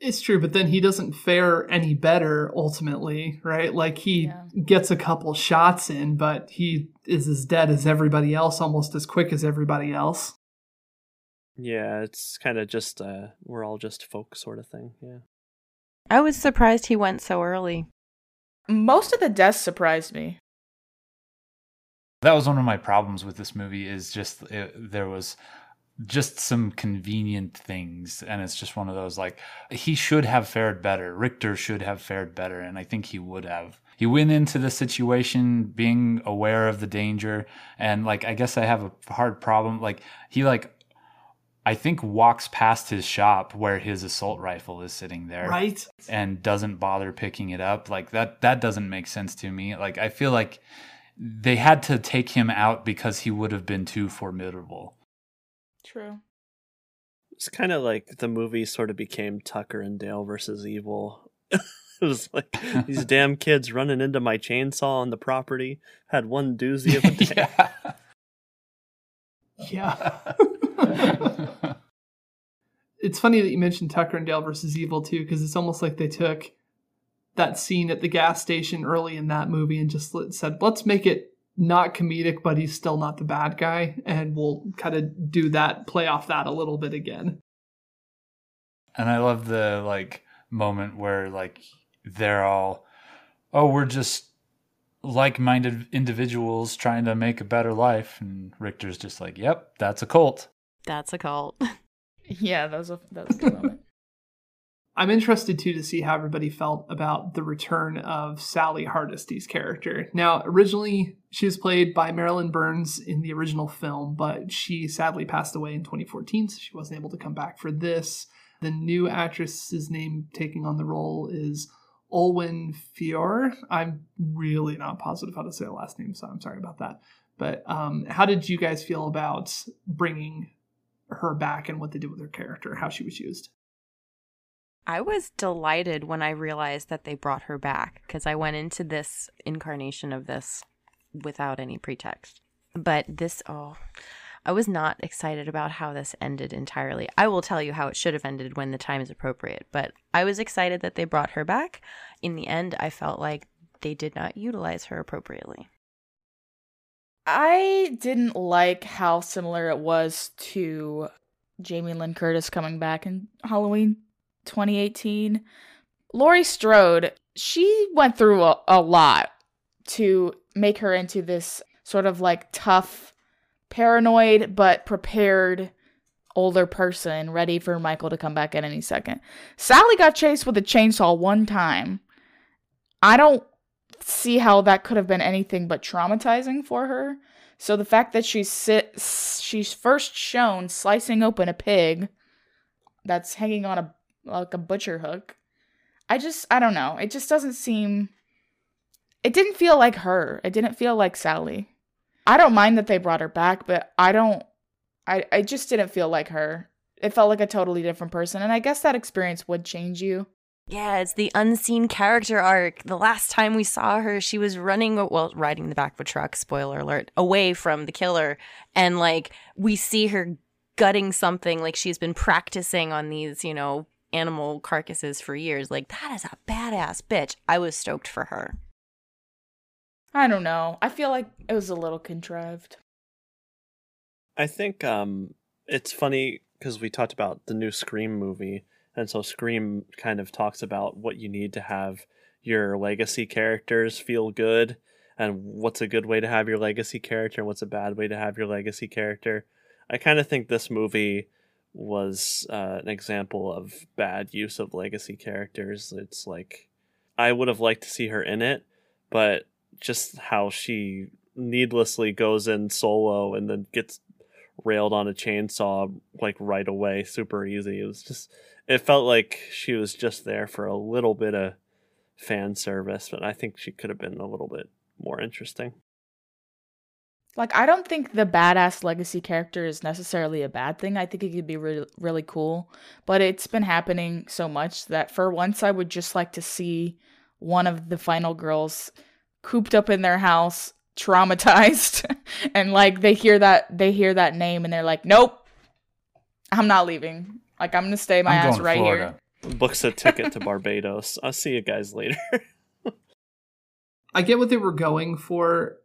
it's true, but then he doesn't fare any better ultimately, right? Like he yeah. gets a couple shots in, but he is as dead as everybody else, almost as quick as everybody else. Yeah, it's kind of just uh we're all just folk sort of thing. Yeah. I was surprised he went so early. Most of the deaths surprised me. That was one of my problems with this movie is just it, there was just some convenient things. And it's just one of those like he should have fared better. Richter should have fared better. And i think he would have. He went into the situation being aware of the danger. And like i guess i have a hard problem. Like he like i think walks past his shop where his assault rifle is sitting there right. and doesn't bother picking it up. Like that that doesn't make sense to me. Like i feel like they had to take him out because he would have been too formidable True. It's kind of like the movie sort of became Tucker and Dale versus Evil. it was like these damn kids running into my chainsaw on the property. Had one doozy of a day. yeah. yeah. it's funny that you mentioned Tucker and Dale versus Evil too, because it's almost like they took that scene at the gas station early in that movie and just said, let's make it not comedic, but he's still not the bad guy. And we'll kind of do that, play off that a little bit again. And I love the like moment where like they're all, oh, we're just like-minded individuals trying to make a better life, and Richter's just like, yep, that's a cult. That's a cult. yeah, that was a that was a good moment. I'm interested too to see how everybody felt about the return of Sally Hardesty's character. Now, originally she was played by Marilyn Burns in the original film, but she sadly passed away in 2014, so she wasn't able to come back for this. The new actress's name taking on the role is Olwen Fouéré. I'm really not positive how to say the last name, so I'm sorry about that. But um, how did you guys feel about bringing her back and what they did with her character, how she was used? I was delighted when I realized that they brought her back because I went into this incarnation of this without any pretext. But this, oh, I was not excited about how this ended entirely. I will tell you how it should have ended when the time is appropriate, but I was excited that they brought her back. In the end, I felt like they did not utilize her appropriately. I didn't like how similar it was to Jamie Lynn Curtis coming back in Halloween 2018. Laurie Strode, she went through a, a lot to make her into this sort of like tough, paranoid, but prepared older person ready for Michael to come back at any second. Sally got chased with a chainsaw one time. I don't see how that could have been anything but traumatizing for her. So the fact that she's sit, she's first shown slicing open a pig that's hanging on a like a butcher hook. I just I don't know. It just doesn't seem it didn't feel like her. It didn't feel like Sally. I don't mind that they brought her back, but I don't I I just didn't feel like her. it felt like a totally different person. And I guess that experience would change you. Yeah, it's the unseen character arc. The last time we saw her, she was running, well, riding the back of a truck, spoiler alert, away from the killer. And like, we see her gutting something like she's been practicing on these, you know, animal carcasses for years. Like, that is a badass bitch. I was stoked for her. I don't know. I feel like it was a little contrived. I think um, it's funny because we talked about the new Scream movie, and so Scream kind of talks about what you need to have your legacy characters feel good, and what's a good way to have your legacy character, and what's a bad way to have your legacy character. I kind of think this movie was uh, an example of bad use of legacy characters. It's like I would have liked to see her in it, but just how she needlessly goes in solo and then gets railed on a chainsaw like right away super easy it was just it felt like she was just there for a little bit of fan service but i think she could have been a little bit more interesting like i don't think the badass legacy character is necessarily a bad thing. I think it could be really really cool. But it's been happening so much that for once i would just like to see one of the final girls cooped up in their house traumatized and like they hear that they hear that name and they're like nope i'm not leaving. Like i'm gonna stay my I'm ass right here. Books a ticket to barbados. I'll see you guys later. I get what they were going for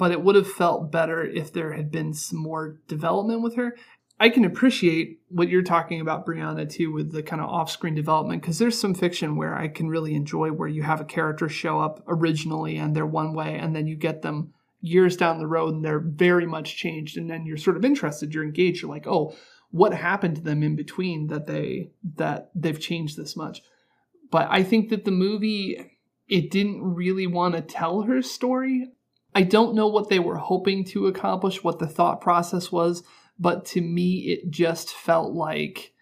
but it would have felt better if there had been some more development with her I can appreciate what you're talking about, Brianna, too, with the kind of off screen development, because there's some fiction where I can really enjoy where you have a character show up originally and they're one way, and then you get them years down the road and they're very much changed, and then you're sort of interested, you're engaged, you're like, oh, what happened to them in between that they that they've changed this much. But I think that the movie it didn't really want to tell her story. I don't know what they were hoping to accomplish, what the thought process was but to me it just felt like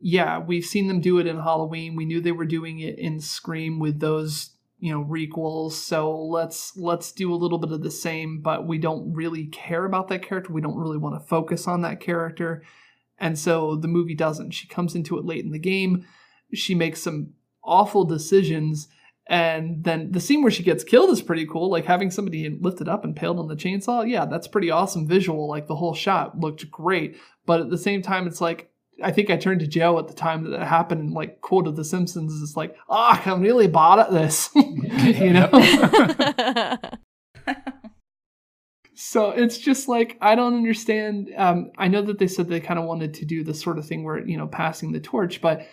yeah we've seen them do it in halloween. We knew they were doing it in scream with those you know requels. So let's let's do a little bit of the same but we don't really care about that character. We don't really want to focus on that character. And so the movie doesn't. She comes into it late in the game. She makes some awful decisions and then the scene where she gets killed is pretty cool. Like having somebody lifted up and paled on the chainsaw. Yeah, that's pretty awesome visual. Like the whole shot looked great. But at the same time, it's like, I think I turned to Joe at the time that it happened and like quoted The Simpsons is like, ah, oh, I'm really bad at this. you know? so it's just like, I don't understand. Um, I know that they said they kind of wanted to do the sort of thing where, you know, passing the torch, but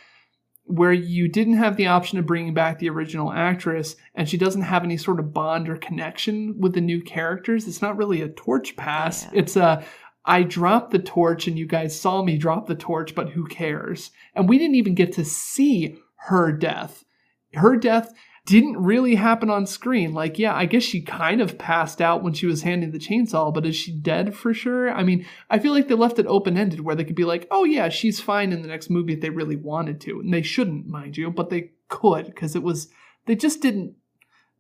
where you didn't have the option of bringing back the original actress and she doesn't have any sort of bond or connection with the new characters it's not really a torch pass. Yeah. it's a i dropped the torch and you guys saw me drop the torch but who cares? And we didn't even get to see her death. Her death didn't really happen on screen. Like, yeah, I guess she kind of passed out when she was handing the chainsaw, but is she dead for sure? I mean, I feel like they left it open ended where they could be like, oh, yeah, she's fine in the next movie if they really wanted to. And they shouldn't, mind you, but they could because it was, they just didn't,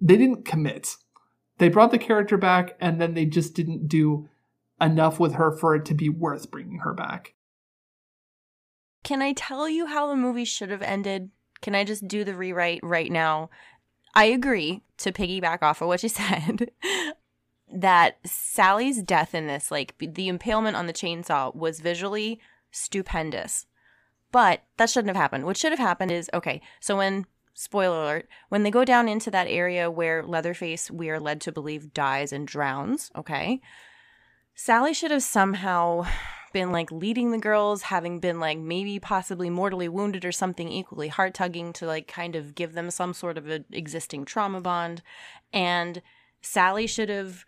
they didn't commit. They brought the character back and then they just didn't do enough with her for it to be worth bringing her back. Can I tell you how the movie should have ended? Can I just do the rewrite right now? I agree to piggyback off of what you said that Sally's death in this, like the impalement on the chainsaw, was visually stupendous. But that shouldn't have happened. What should have happened is okay, so when, spoiler alert, when they go down into that area where Leatherface, we are led to believe, dies and drowns, okay, Sally should have somehow been like leading the girls, having been like maybe possibly mortally wounded or something equally heart tugging to like kind of give them some sort of an existing trauma bond. And Sally should have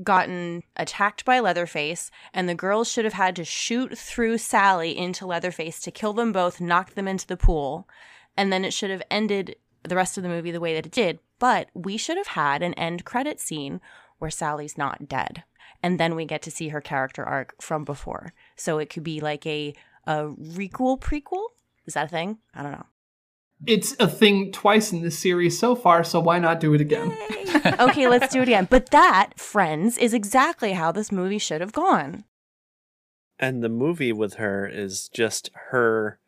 gotten attacked by Leatherface, and the girls should have had to shoot through Sally into Leatherface to kill them both, knock them into the pool. And then it should have ended the rest of the movie the way that it did. But we should have had an end credit scene where Sally's not dead and then we get to see her character arc from before. So it could be like a a requel prequel. Is that a thing? I don't know. It's a thing twice in this series so far, so why not do it again? okay, let's do it again. But that, friends, is exactly how this movie should have gone. And the movie with her is just her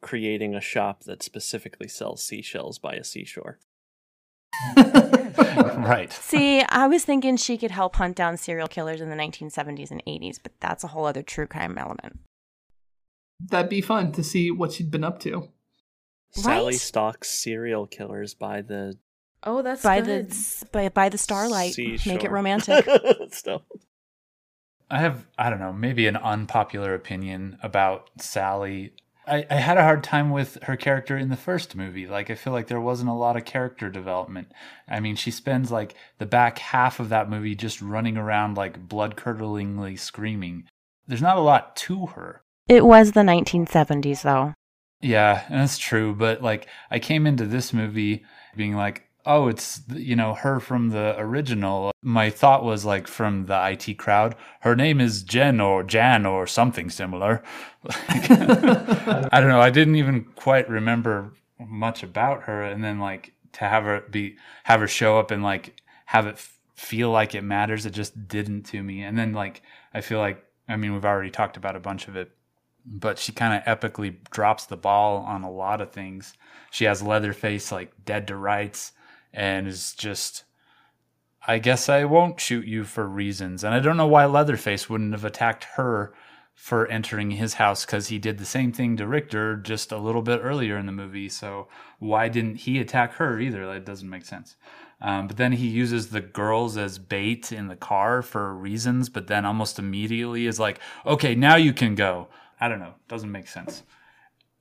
creating a shop that specifically sells seashells by a seashore. right. See, I was thinking she could help hunt down serial killers in the 1970s and 80s, but that's a whole other true crime element. That'd be fun to see what she'd been up to. Sally Right? stalks serial killers by the Oh, that's By good. the by, by the starlight, make it romantic. Still. I have, I don't know, maybe an unpopular opinion about Sally. I, I had a hard time with her character in the first movie. Like, I feel like there wasn't a lot of character development. I mean, she spends like the back half of that movie just running around like blood curdlingly screaming. There's not a lot to her. It was the 1970s, though. Yeah, that's true. But like, I came into this movie being like, oh, it's, you know, her from the original. My thought was like from the IT crowd, her name is Jen or Jan or something similar. Like, I don't know. I didn't even quite remember much about her. And then like to have her be, have her show up and like have it f- feel like it matters, it just didn't to me. And then like, I feel like, I mean, we've already talked about a bunch of it but she kind of epically drops the ball on a lot of things. She has Leatherface like dead to rights and is just I guess I won't shoot you for reasons. And I don't know why Leatherface wouldn't have attacked her for entering his house cuz he did the same thing to Richter just a little bit earlier in the movie. So why didn't he attack her either? That doesn't make sense. Um, but then he uses the girls as bait in the car for reasons, but then almost immediately is like, okay, now you can go. I don't know. Doesn't make sense.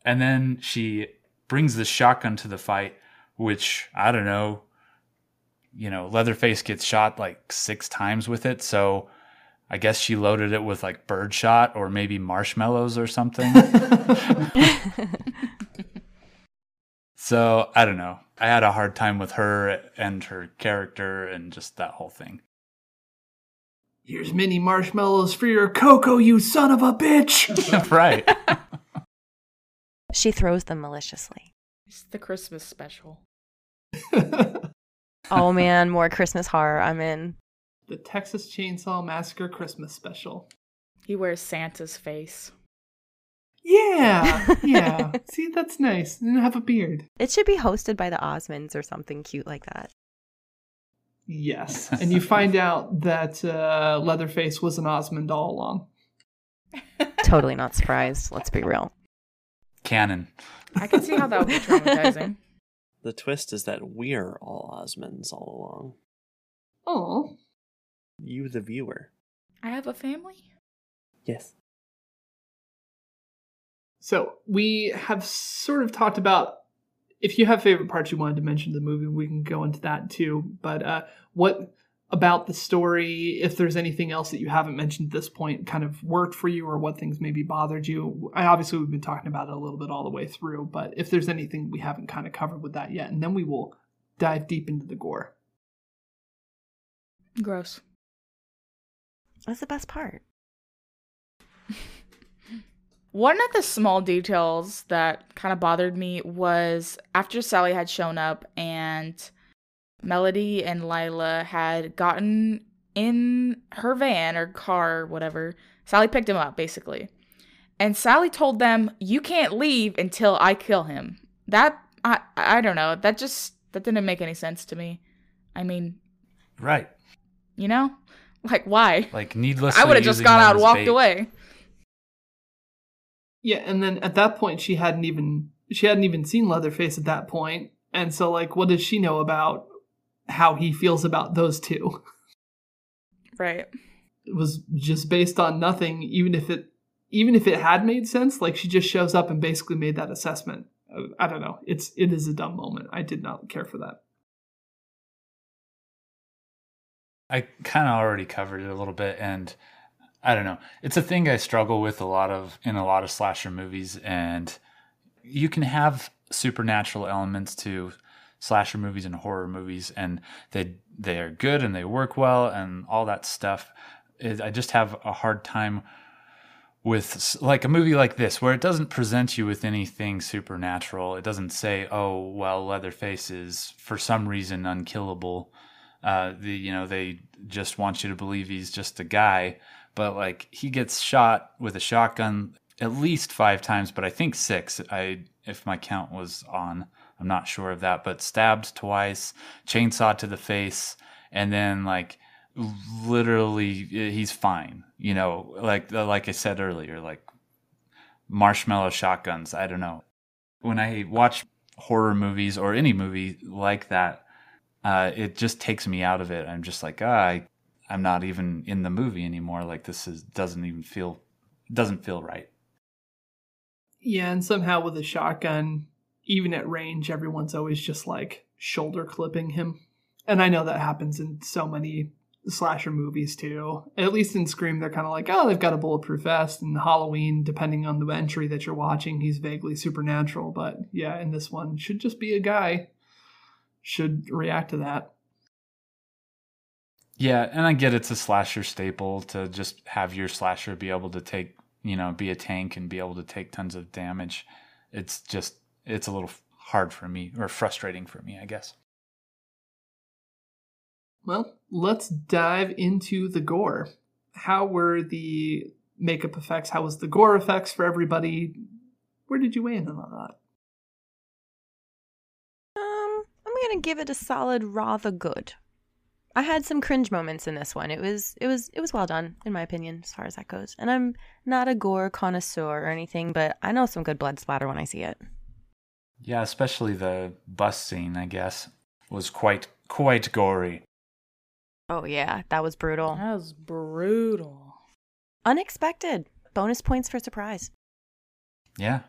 And then she brings the shotgun to the fight, which I don't know. You know, Leatherface gets shot like six times with it. So I guess she loaded it with like birdshot or maybe marshmallows or something. so I don't know. I had a hard time with her and her character and just that whole thing. Here's mini marshmallows for your cocoa, you son of a bitch! right. She throws them maliciously. It's the Christmas special. Oh man, more Christmas horror. I'm in. the Texas Chainsaw Massacre Christmas special. He wears Santa's face. Yeah, yeah. See, that's nice. And have a beard. It should be hosted by the Osmonds or something cute like that. Yes. And you find out that uh, Leatherface was an Osmond all along. Totally not surprised. Let's be real. Canon. I can see how that would be traumatizing. The twist is that we're all Osmonds all along. Oh. You, the viewer. I have a family. Yes. So we have sort of talked about if you have favorite parts you wanted to mention the movie, we can go into that too. But uh, what about the story, if there's anything else that you haven't mentioned at this point, kind of worked for you, or what things maybe bothered you? I, obviously, we've been talking about it a little bit all the way through, but if there's anything we haven't kind of covered with that yet, and then we will dive deep into the gore. Gross. That's the best part. One of the small details that kind of bothered me was after Sally had shown up and Melody and Lila had gotten in her van or car or whatever. Sally picked him up basically. And Sally told them, "You can't leave until I kill him." That I I don't know. That just that didn't make any sense to me. I mean, Right. you know? Like why? Like needlessly. I would have just using gone out and walked bait. away. Yeah, and then at that point, she hadn't even she hadn't even seen Leatherface at that point, and so like, what does she know about how he feels about those two? Right. it was just based on nothing even if it even if it had made sense like she just shows up and basically made that assessment i don't know it's it is a dumb moment i did not care for that I kind of already covered it a little bit, and I don't know. It's a thing I struggle with a lot of in a lot of slasher movies, and you can have supernatural elements to slasher movies and horror movies, and they they are good and they work well and all that stuff. I just have a hard time with like a movie like this where it doesn't present you with anything supernatural. It doesn't say, "Oh, well, Leatherface is for some reason unkillable." Uh, the you know they just want you to believe he's just a guy, but like he gets shot with a shotgun at least five times, but I think six. I if my count was on, I'm not sure of that, but stabbed twice, chainsaw to the face, and then like literally he's fine. You know, like like I said earlier, like marshmallow shotguns. I don't know. When I watch horror movies or any movie like that, uh, it just takes me out of it. I'm just like, ah, I, I'm not even in the movie anymore. Like this is doesn't even feel doesn't feel right. Yeah, and somehow with a shotgun, even at range, everyone's always just like shoulder clipping him. And I know that happens in so many slasher movies too. At least in Scream, they're kind of like, oh, they've got a bulletproof vest. And Halloween, depending on the entry that you're watching, he's vaguely supernatural. But yeah, in this one, should just be a guy. Should react to that. Yeah, and I get it's a slasher staple to just have your slasher be able to take, you know, be a tank and be able to take tons of damage. It's just, it's a little hard for me or frustrating for me, I guess. Well, let's dive into the gore. How were the makeup effects? How was the gore effects for everybody? Where did you weigh in on that? Um, I'm gonna give it a solid rather good. I had some cringe moments in this one. It was it was it was well done in my opinion as far as that goes. And I'm not a gore connoisseur or anything, but I know some good blood splatter when I see it. Yeah, especially the bus scene, I guess, was quite quite gory. Oh yeah, that was brutal. That was brutal. Unexpected. Bonus points for surprise. Yeah.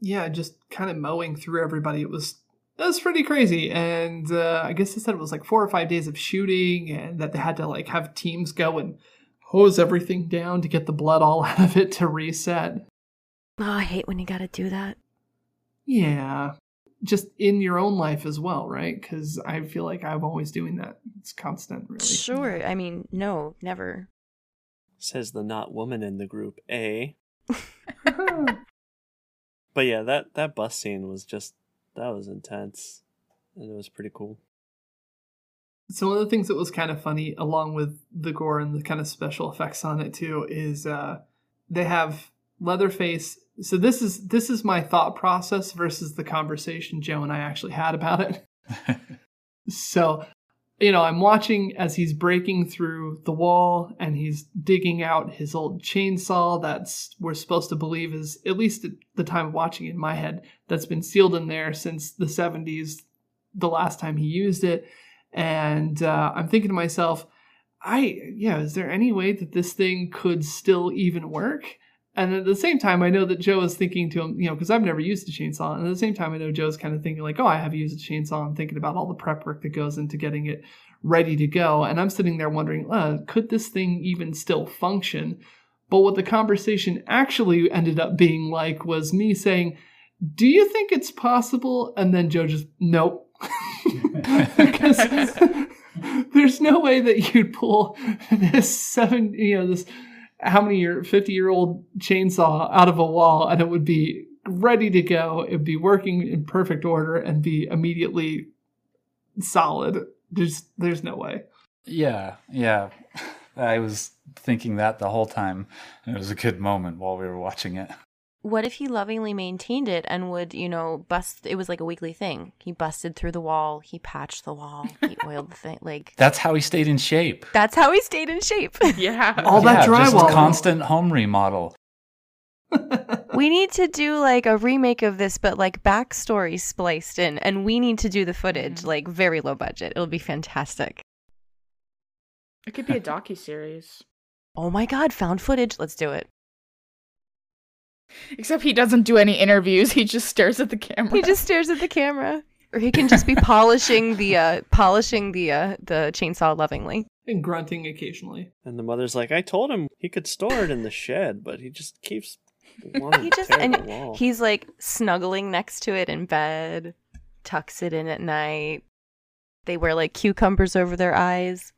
Yeah, just kind of mowing through everybody. It was that was pretty crazy. And uh, I guess they said it was like four or five days of shooting, and that they had to like have teams go and hose everything down to get the blood all out of it to reset. Oh, I hate when you got to do that. Yeah, just in your own life as well, right? Because I feel like I'm always doing that. It's constant, really. Sure. I mean, no, never. Says the not woman in the group A. but yeah, that that bus scene was just that was intense, and it was pretty cool. So one of the things that was kind of funny, along with the gore and the kind of special effects on it too, is uh, they have Leatherface so this is this is my thought process versus the conversation Joe and I actually had about it. so, you know, I'm watching as he's breaking through the wall and he's digging out his old chainsaw that's we're supposed to believe is at least at the time of watching it in my head that's been sealed in there since the 70s the last time he used it and uh, I'm thinking to myself I yeah, is there any way that this thing could still even work? And at the same time, I know that Joe is thinking to him, you know, because I've never used a chainsaw. And at the same time, I know Joe's kind of thinking, like, oh, I have used a chainsaw. I'm thinking about all the prep work that goes into getting it ready to go. And I'm sitting there wondering, uh, could this thing even still function? But what the conversation actually ended up being like was me saying, do you think it's possible? And then Joe just, nope. because there's no way that you'd pull this seven, you know, this how many year 50 year old chainsaw out of a wall and it would be ready to go. It would be working in perfect order and be immediately solid. There's there's no way. Yeah yeah. I was thinking that the whole time it was a good moment while we were watching it what if he lovingly maintained it and would, you know, bust? It was like a weekly thing. He busted through the wall. He patched the wall. He oiled the thing. Like that's how he stayed in shape. That's how he stayed in shape. Yeah, all yeah, that drywall. Just constant home remodel. we need to do like a remake of this, but like backstory spliced in, and we need to do the footage mm. like very low budget. It'll be fantastic. It could be a docu series. oh my god, found footage. Let's do it. Except he doesn't do any interviews. He just stares at the camera. He just stares at the camera. Or he can just be polishing the uh polishing the uh the chainsaw lovingly. And grunting occasionally. And the mother's like, I told him he could store it in the shed, but he just keeps he just and he's like snuggling next to it in bed, tucks it in at night. They wear like cucumbers over their eyes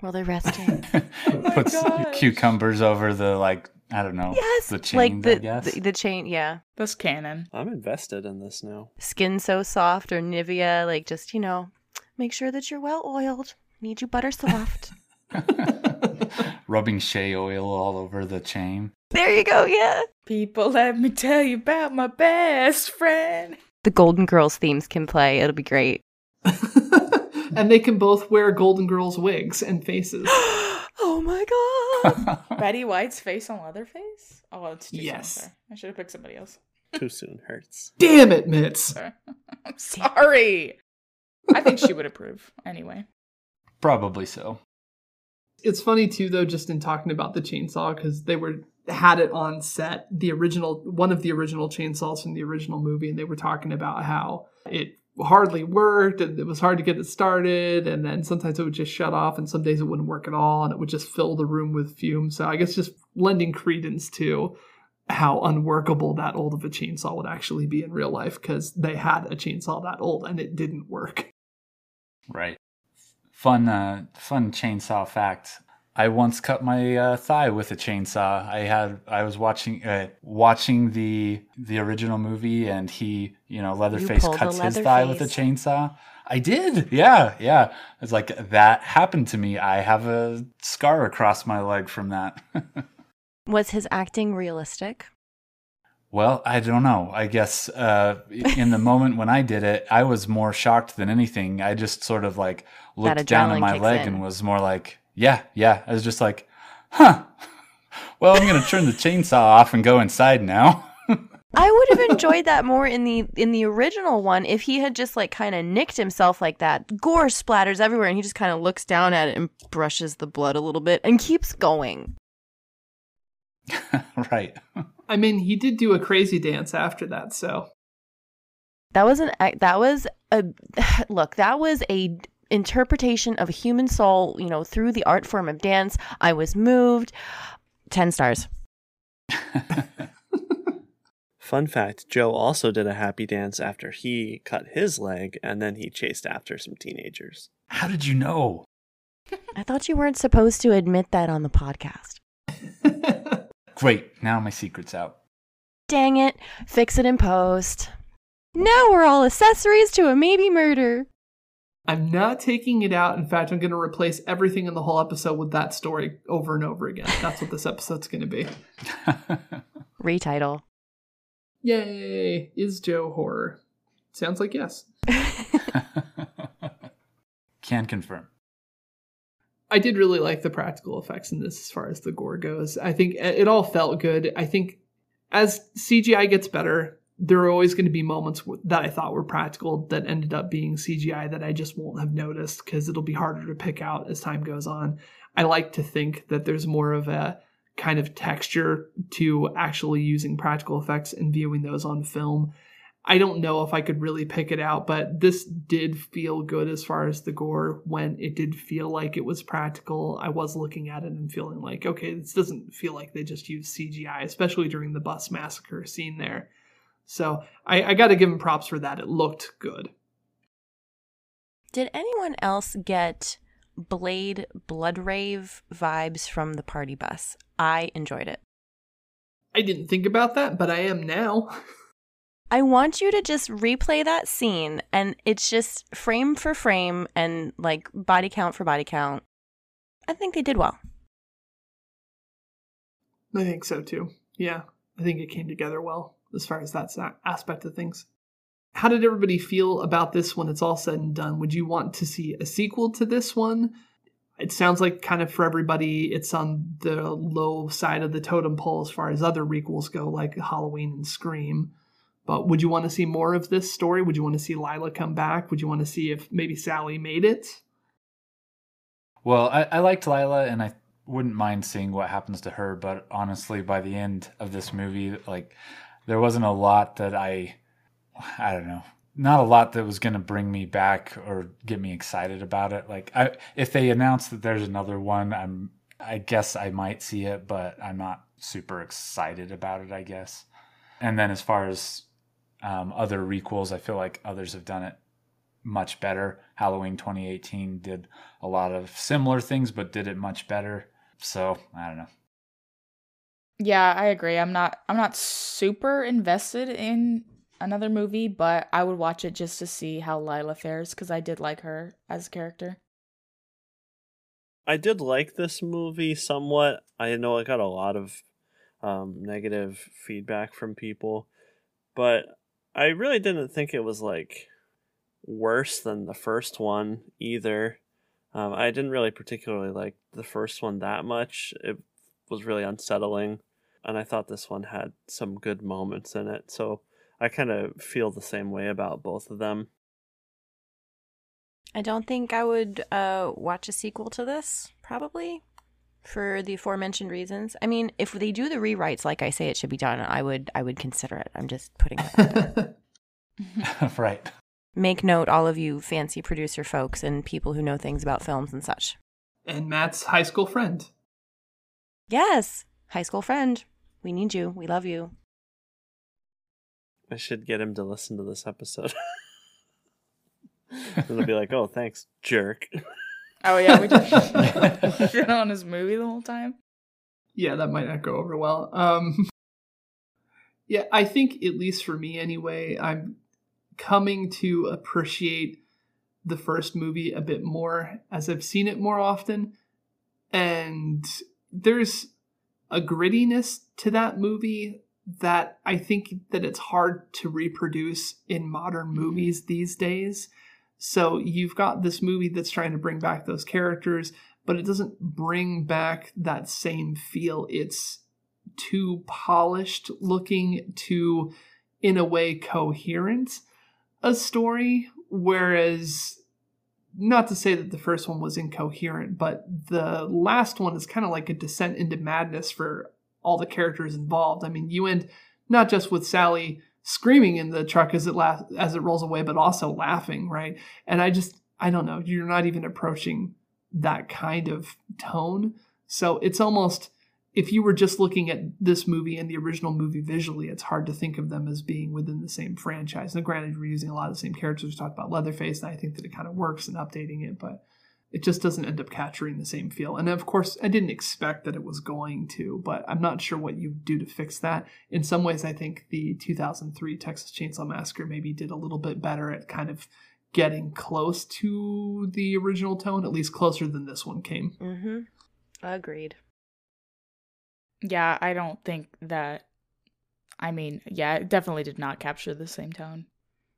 while they're resting. oh Puts gosh. cucumbers over the like I don't know. Yes, the chain, like the, the, the chain. Yeah, that's canon. I'm invested in this now. Skin so soft or Nivea, like just you know, Make sure that you're well oiled. Need you butter soft. Rubbing shea oil all over the chain. There you go, yeah. People, let me tell you about my best friend. The Golden Girls themes can play. It'll be great. and they can both wear Golden Girls wigs and faces. oh my god. Betty White's face on Leatherface? Oh, it's too yes. soon. I should have picked somebody else. Too soon hurts. Damn it, Mitz. I'm sorry. I think she would approve anyway. Probably so. It's funny too, though, just in talking about the chainsaw because they were had it on set, the original one of the original chainsaws from the original movie, and they were talking about how it hardly worked and it was hard to get it started and then sometimes it would just shut off and some days it wouldn't work at all and it would just fill the room with fumes. So i guess just lending credence to how unworkable that old of a chainsaw would actually be in real life because they had a chainsaw that old and it didn't work. Right. Fun uh fun chainsaw fact I once cut my uh, thigh with a chainsaw. I had I was watching uh, watching the the original movie, and he, you know, Leatherface you cuts his thigh with a chainsaw. I did, yeah, yeah. It's like that happened to me. I have a scar across my leg from that. was his acting realistic? Well, I don't know. I guess uh, in the moment when I did it, I was more shocked than anything. I just sort of like looked down at my leg in. and was more like, yeah, yeah. I was just like, huh. Well, I'm gonna turn the chainsaw off and go inside now. I would have enjoyed that more in the in the original one if he had just like kind of nicked himself like that. Gore splatters everywhere and he just kind of looks down at it and brushes the blood a little bit and keeps going. right. I mean, he did do a crazy dance after that, so that was an that was a look, that was a interpretation of a human soul, you know, through the art form of dance. I was moved. 10 stars. Fun fact Joe also did a happy dance after he cut his leg and then he chased after some teenagers. How did you know? I thought you weren't supposed to admit that on the podcast. Great, now my secret's out. Dang it, fix it in post. Now we're all accessories to a maybe murder. I'm not taking it out. In fact, I'm going to replace everything in the whole episode with that story over and over again. That's what this episode's going to be. Retitle. Yay! Is Joe horror? Sounds like yes. Can confirm. I did really like the practical effects in this as far as the gore goes. I think it all felt good. I think as CGI gets better, there are always going to be moments that I thought were practical that ended up being CGI that I just won't have noticed because it'll be harder to pick out as time goes on. I like to think that there's more of a kind of texture to actually using practical effects and viewing those on film. I don't know if I could really pick it out, but this did feel good as far as the gore when it did feel like it was practical. I was looking at it and feeling like, okay, this doesn't feel like they just used CGI, especially during the bus massacre scene there. So I, I got to give him props for that. It looked good. Did anyone else get Blade Blood Rave vibes from the party bus? I enjoyed it. I didn't think about that, but I am now. I want you to just replay that scene and it's just frame for frame and like body count for body count. I think they did well. I think so too. Yeah, I think it came together well as far as that aspect of things. How did everybody feel about this when it's all said and done? Would you want to see a sequel to this one? It sounds like kind of for everybody, it's on the low side of the totem pole as far as other requels go, like Halloween and Scream. But would you want to see more of this story? Would you want to see Lila come back? Would you want to see if maybe Sally made it? Well, I, I liked Lila, and I wouldn't mind seeing what happens to her. But honestly, by the end of this movie, like there wasn't a lot that I, I don't know, not a lot that was going to bring me back or get me excited about it. Like, I, if they announce that there's another one, I'm, I guess I might see it, but I'm not super excited about it. I guess. And then as far as um, other requels, I feel like others have done it much better. Halloween 2018 did a lot of similar things, but did it much better. So I don't know. Yeah, I agree. I'm not I'm not super invested in another movie, but I would watch it just to see how Lila fares because I did like her as a character. I did like this movie somewhat. I know I got a lot of um, negative feedback from people, but I really didn't think it was like worse than the first one either. Um, I didn't really particularly like the first one that much. It was really unsettling, and I thought this one had some good moments in it. So I kind of feel the same way about both of them. I don't think I would uh, watch a sequel to this, probably, for the aforementioned reasons. I mean, if they do the rewrites like I say it should be done, I would I would consider it. I'm just putting it right. Make note, all of you fancy producer folks and people who know things about films and such. And Matt's high school friend. Yes, high school friend. We need you. We love you. I should get him to listen to this episode. and they'll be like, "Oh, thanks, jerk." Oh yeah, we just shit on his movie the whole time. Yeah, that might not go over well. Um, yeah, I think at least for me anyway, I'm coming to appreciate the first movie a bit more as I've seen it more often, and there's a grittiness to that movie that I think that it's hard to reproduce in modern mm-hmm. movies these days. So you've got this movie that's trying to bring back those characters, but it doesn't bring back that same feel. It's too polished looking, too, in a way, coherent a story. Whereas, not to say that the first one was incoherent, but the last one is kind of like a descent into madness for all the characters involved. I mean, you end not just with Sally screaming in the truck as it la- as it rolls away, but also laughing, right? And I just I don't know, you're not even approaching that kind of tone. So it's almost if you were just looking at this movie and the original movie visually, it's hard to think of them as being within the same franchise. Now, granted, we're using a lot of the same characters. We talked about Leatherface, and I think that it kind of works in updating it, but it just doesn't end up capturing the same feel. And of course, I didn't expect that it was going to, but I'm not sure what you do to fix that. In some ways, I think the 2003 Texas Chainsaw Massacre maybe did a little bit better at kind of getting close to the original tone, at least closer than this one came. Mm-hmm. Agreed. Yeah, I don't think that. I mean, yeah, it definitely did not capture the same tone.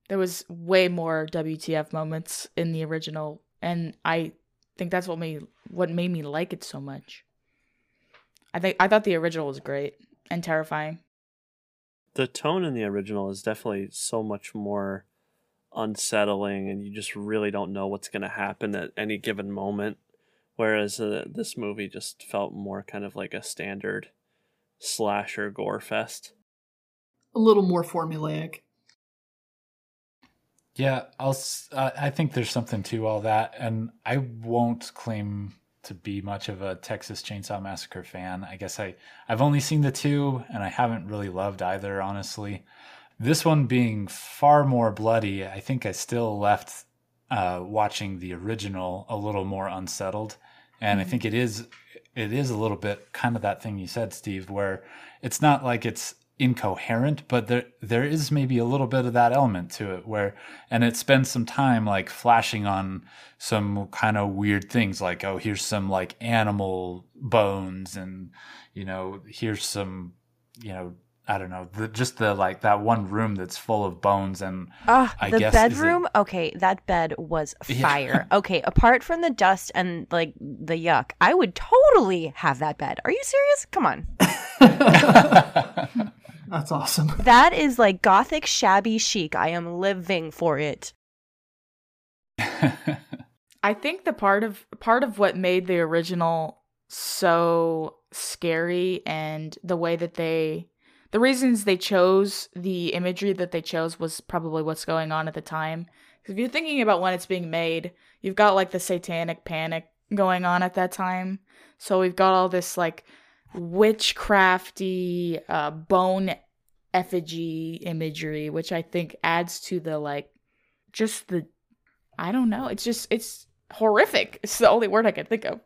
There was way more WTF moments in the original, and I think that's what made what made me like it so much. I think I thought the original was great and terrifying. The tone in the original is definitely so much more unsettling, and you just really don't know what's going to happen at any given moment. Whereas uh, this movie just felt more kind of like a standard slasher gore fest. A little more formulaic. Yeah, I'll. Uh, I think there's something to all that, and I won't claim to be much of a Texas Chainsaw Massacre fan. I guess I I've only seen the two, and I haven't really loved either, honestly. This one being far more bloody, I think I still left uh, watching the original a little more unsettled, and mm-hmm. I think it is it is a little bit kind of that thing you said, Steve, where it's not like it's incoherent, but there there is maybe a little bit of that element to it where and it spends some time like flashing on some kind of weird things like oh here's some like animal bones and you know here's some you know I don't know the, just the like that one room that's full of bones and uh, I the guess bedroom it, okay that bed was fire yeah. okay apart from the dust and like the yuck I would totally have that bed are you serious come on That's awesome. That is like gothic shabby chic. I am living for it. I think the part of part of what made the original so scary and the way that they the reasons they chose the imagery that they chose was probably what's going on at the time. If you're thinking about when it's being made, you've got like the satanic panic going on at that time. So we've got all this like witchcrafty uh, bone effigy imagery, which I think adds to the like just the I don't know. It's just it's horrific. It's the only word I can think of.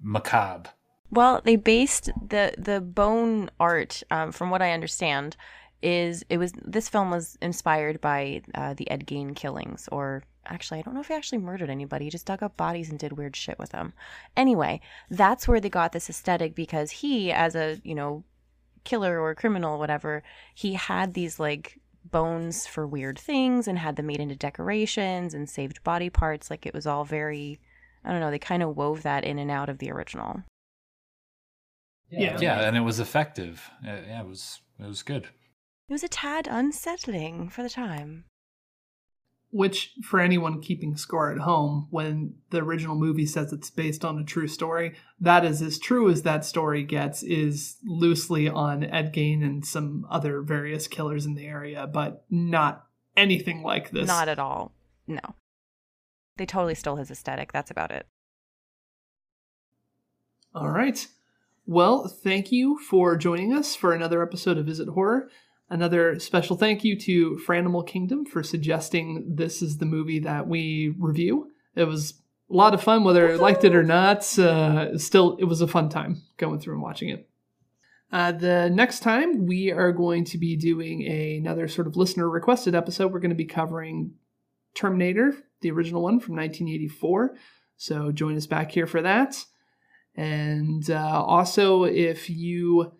Macabre. Well, they based the the bone art, um, from what I understand, is it was this film was inspired by uh, the Ed Gein killings, or actually, I don't know if he actually murdered anybody. He just dug up bodies and did weird shit with them. Anyway, that's where they got this aesthetic because he, as a you know killer or criminal, whatever, he had these like bones for weird things and had them made into decorations and saved body parts. Like it was all very, I don't know, they kind of wove that in and out of the original. Yeah, yeah, and it was effective. Yeah, it was it was good. It was a tad unsettling for the time. Which, for anyone keeping score at home, when the original movie says it's based on a true story, that is as true as that story gets, is loosely on Ed Gein and some other various killers in the area, but not anything like this. Not at all. No. They totally stole his aesthetic. That's about it. All right. Well, thank you for joining us for another episode of Is It Horror. Another special thank you to Franimal Kingdom for suggesting this is the movie that we review. It was a lot of fun, whether I liked it or not. Uh, still, it was a fun time going through and watching it. Uh, the next time we are going to be doing a, another sort of listener requested episode. We're going to be covering Terminator, the original one from 1984. So join us back here for that. And uh, also, if you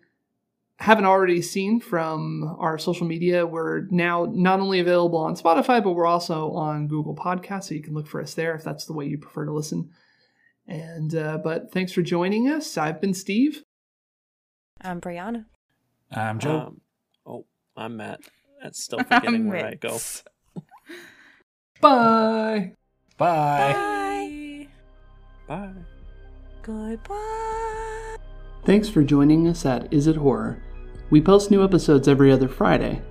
haven't already seen from our social media, we're now not only available on Spotify, but we're also on Google Podcasts, so you can look for us there if that's the way you prefer to listen. And uh, but thanks for joining us. I've been Steve. I'm Brianna. I'm Joe. Um, oh, I'm Matt. That's still forgetting where I go. Bye. Bye. Bye. Bye. Goodbye. Thanks for joining us at Is It Horror. We post new episodes every other Friday.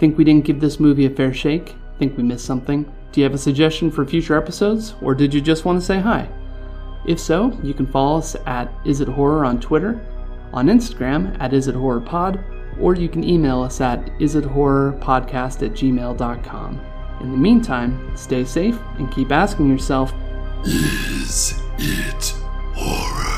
Think we didn't give this movie a fair shake? Think we missed something? Do you have a suggestion for future episodes? Or did you just want to say hi? If so, you can follow us at Is It Horror on Twitter, on Instagram at Is It Horror Pod, or you can email us at isithorrorpodcast at gmail.com. In the meantime, stay safe and keep asking yourself, Is it Horror.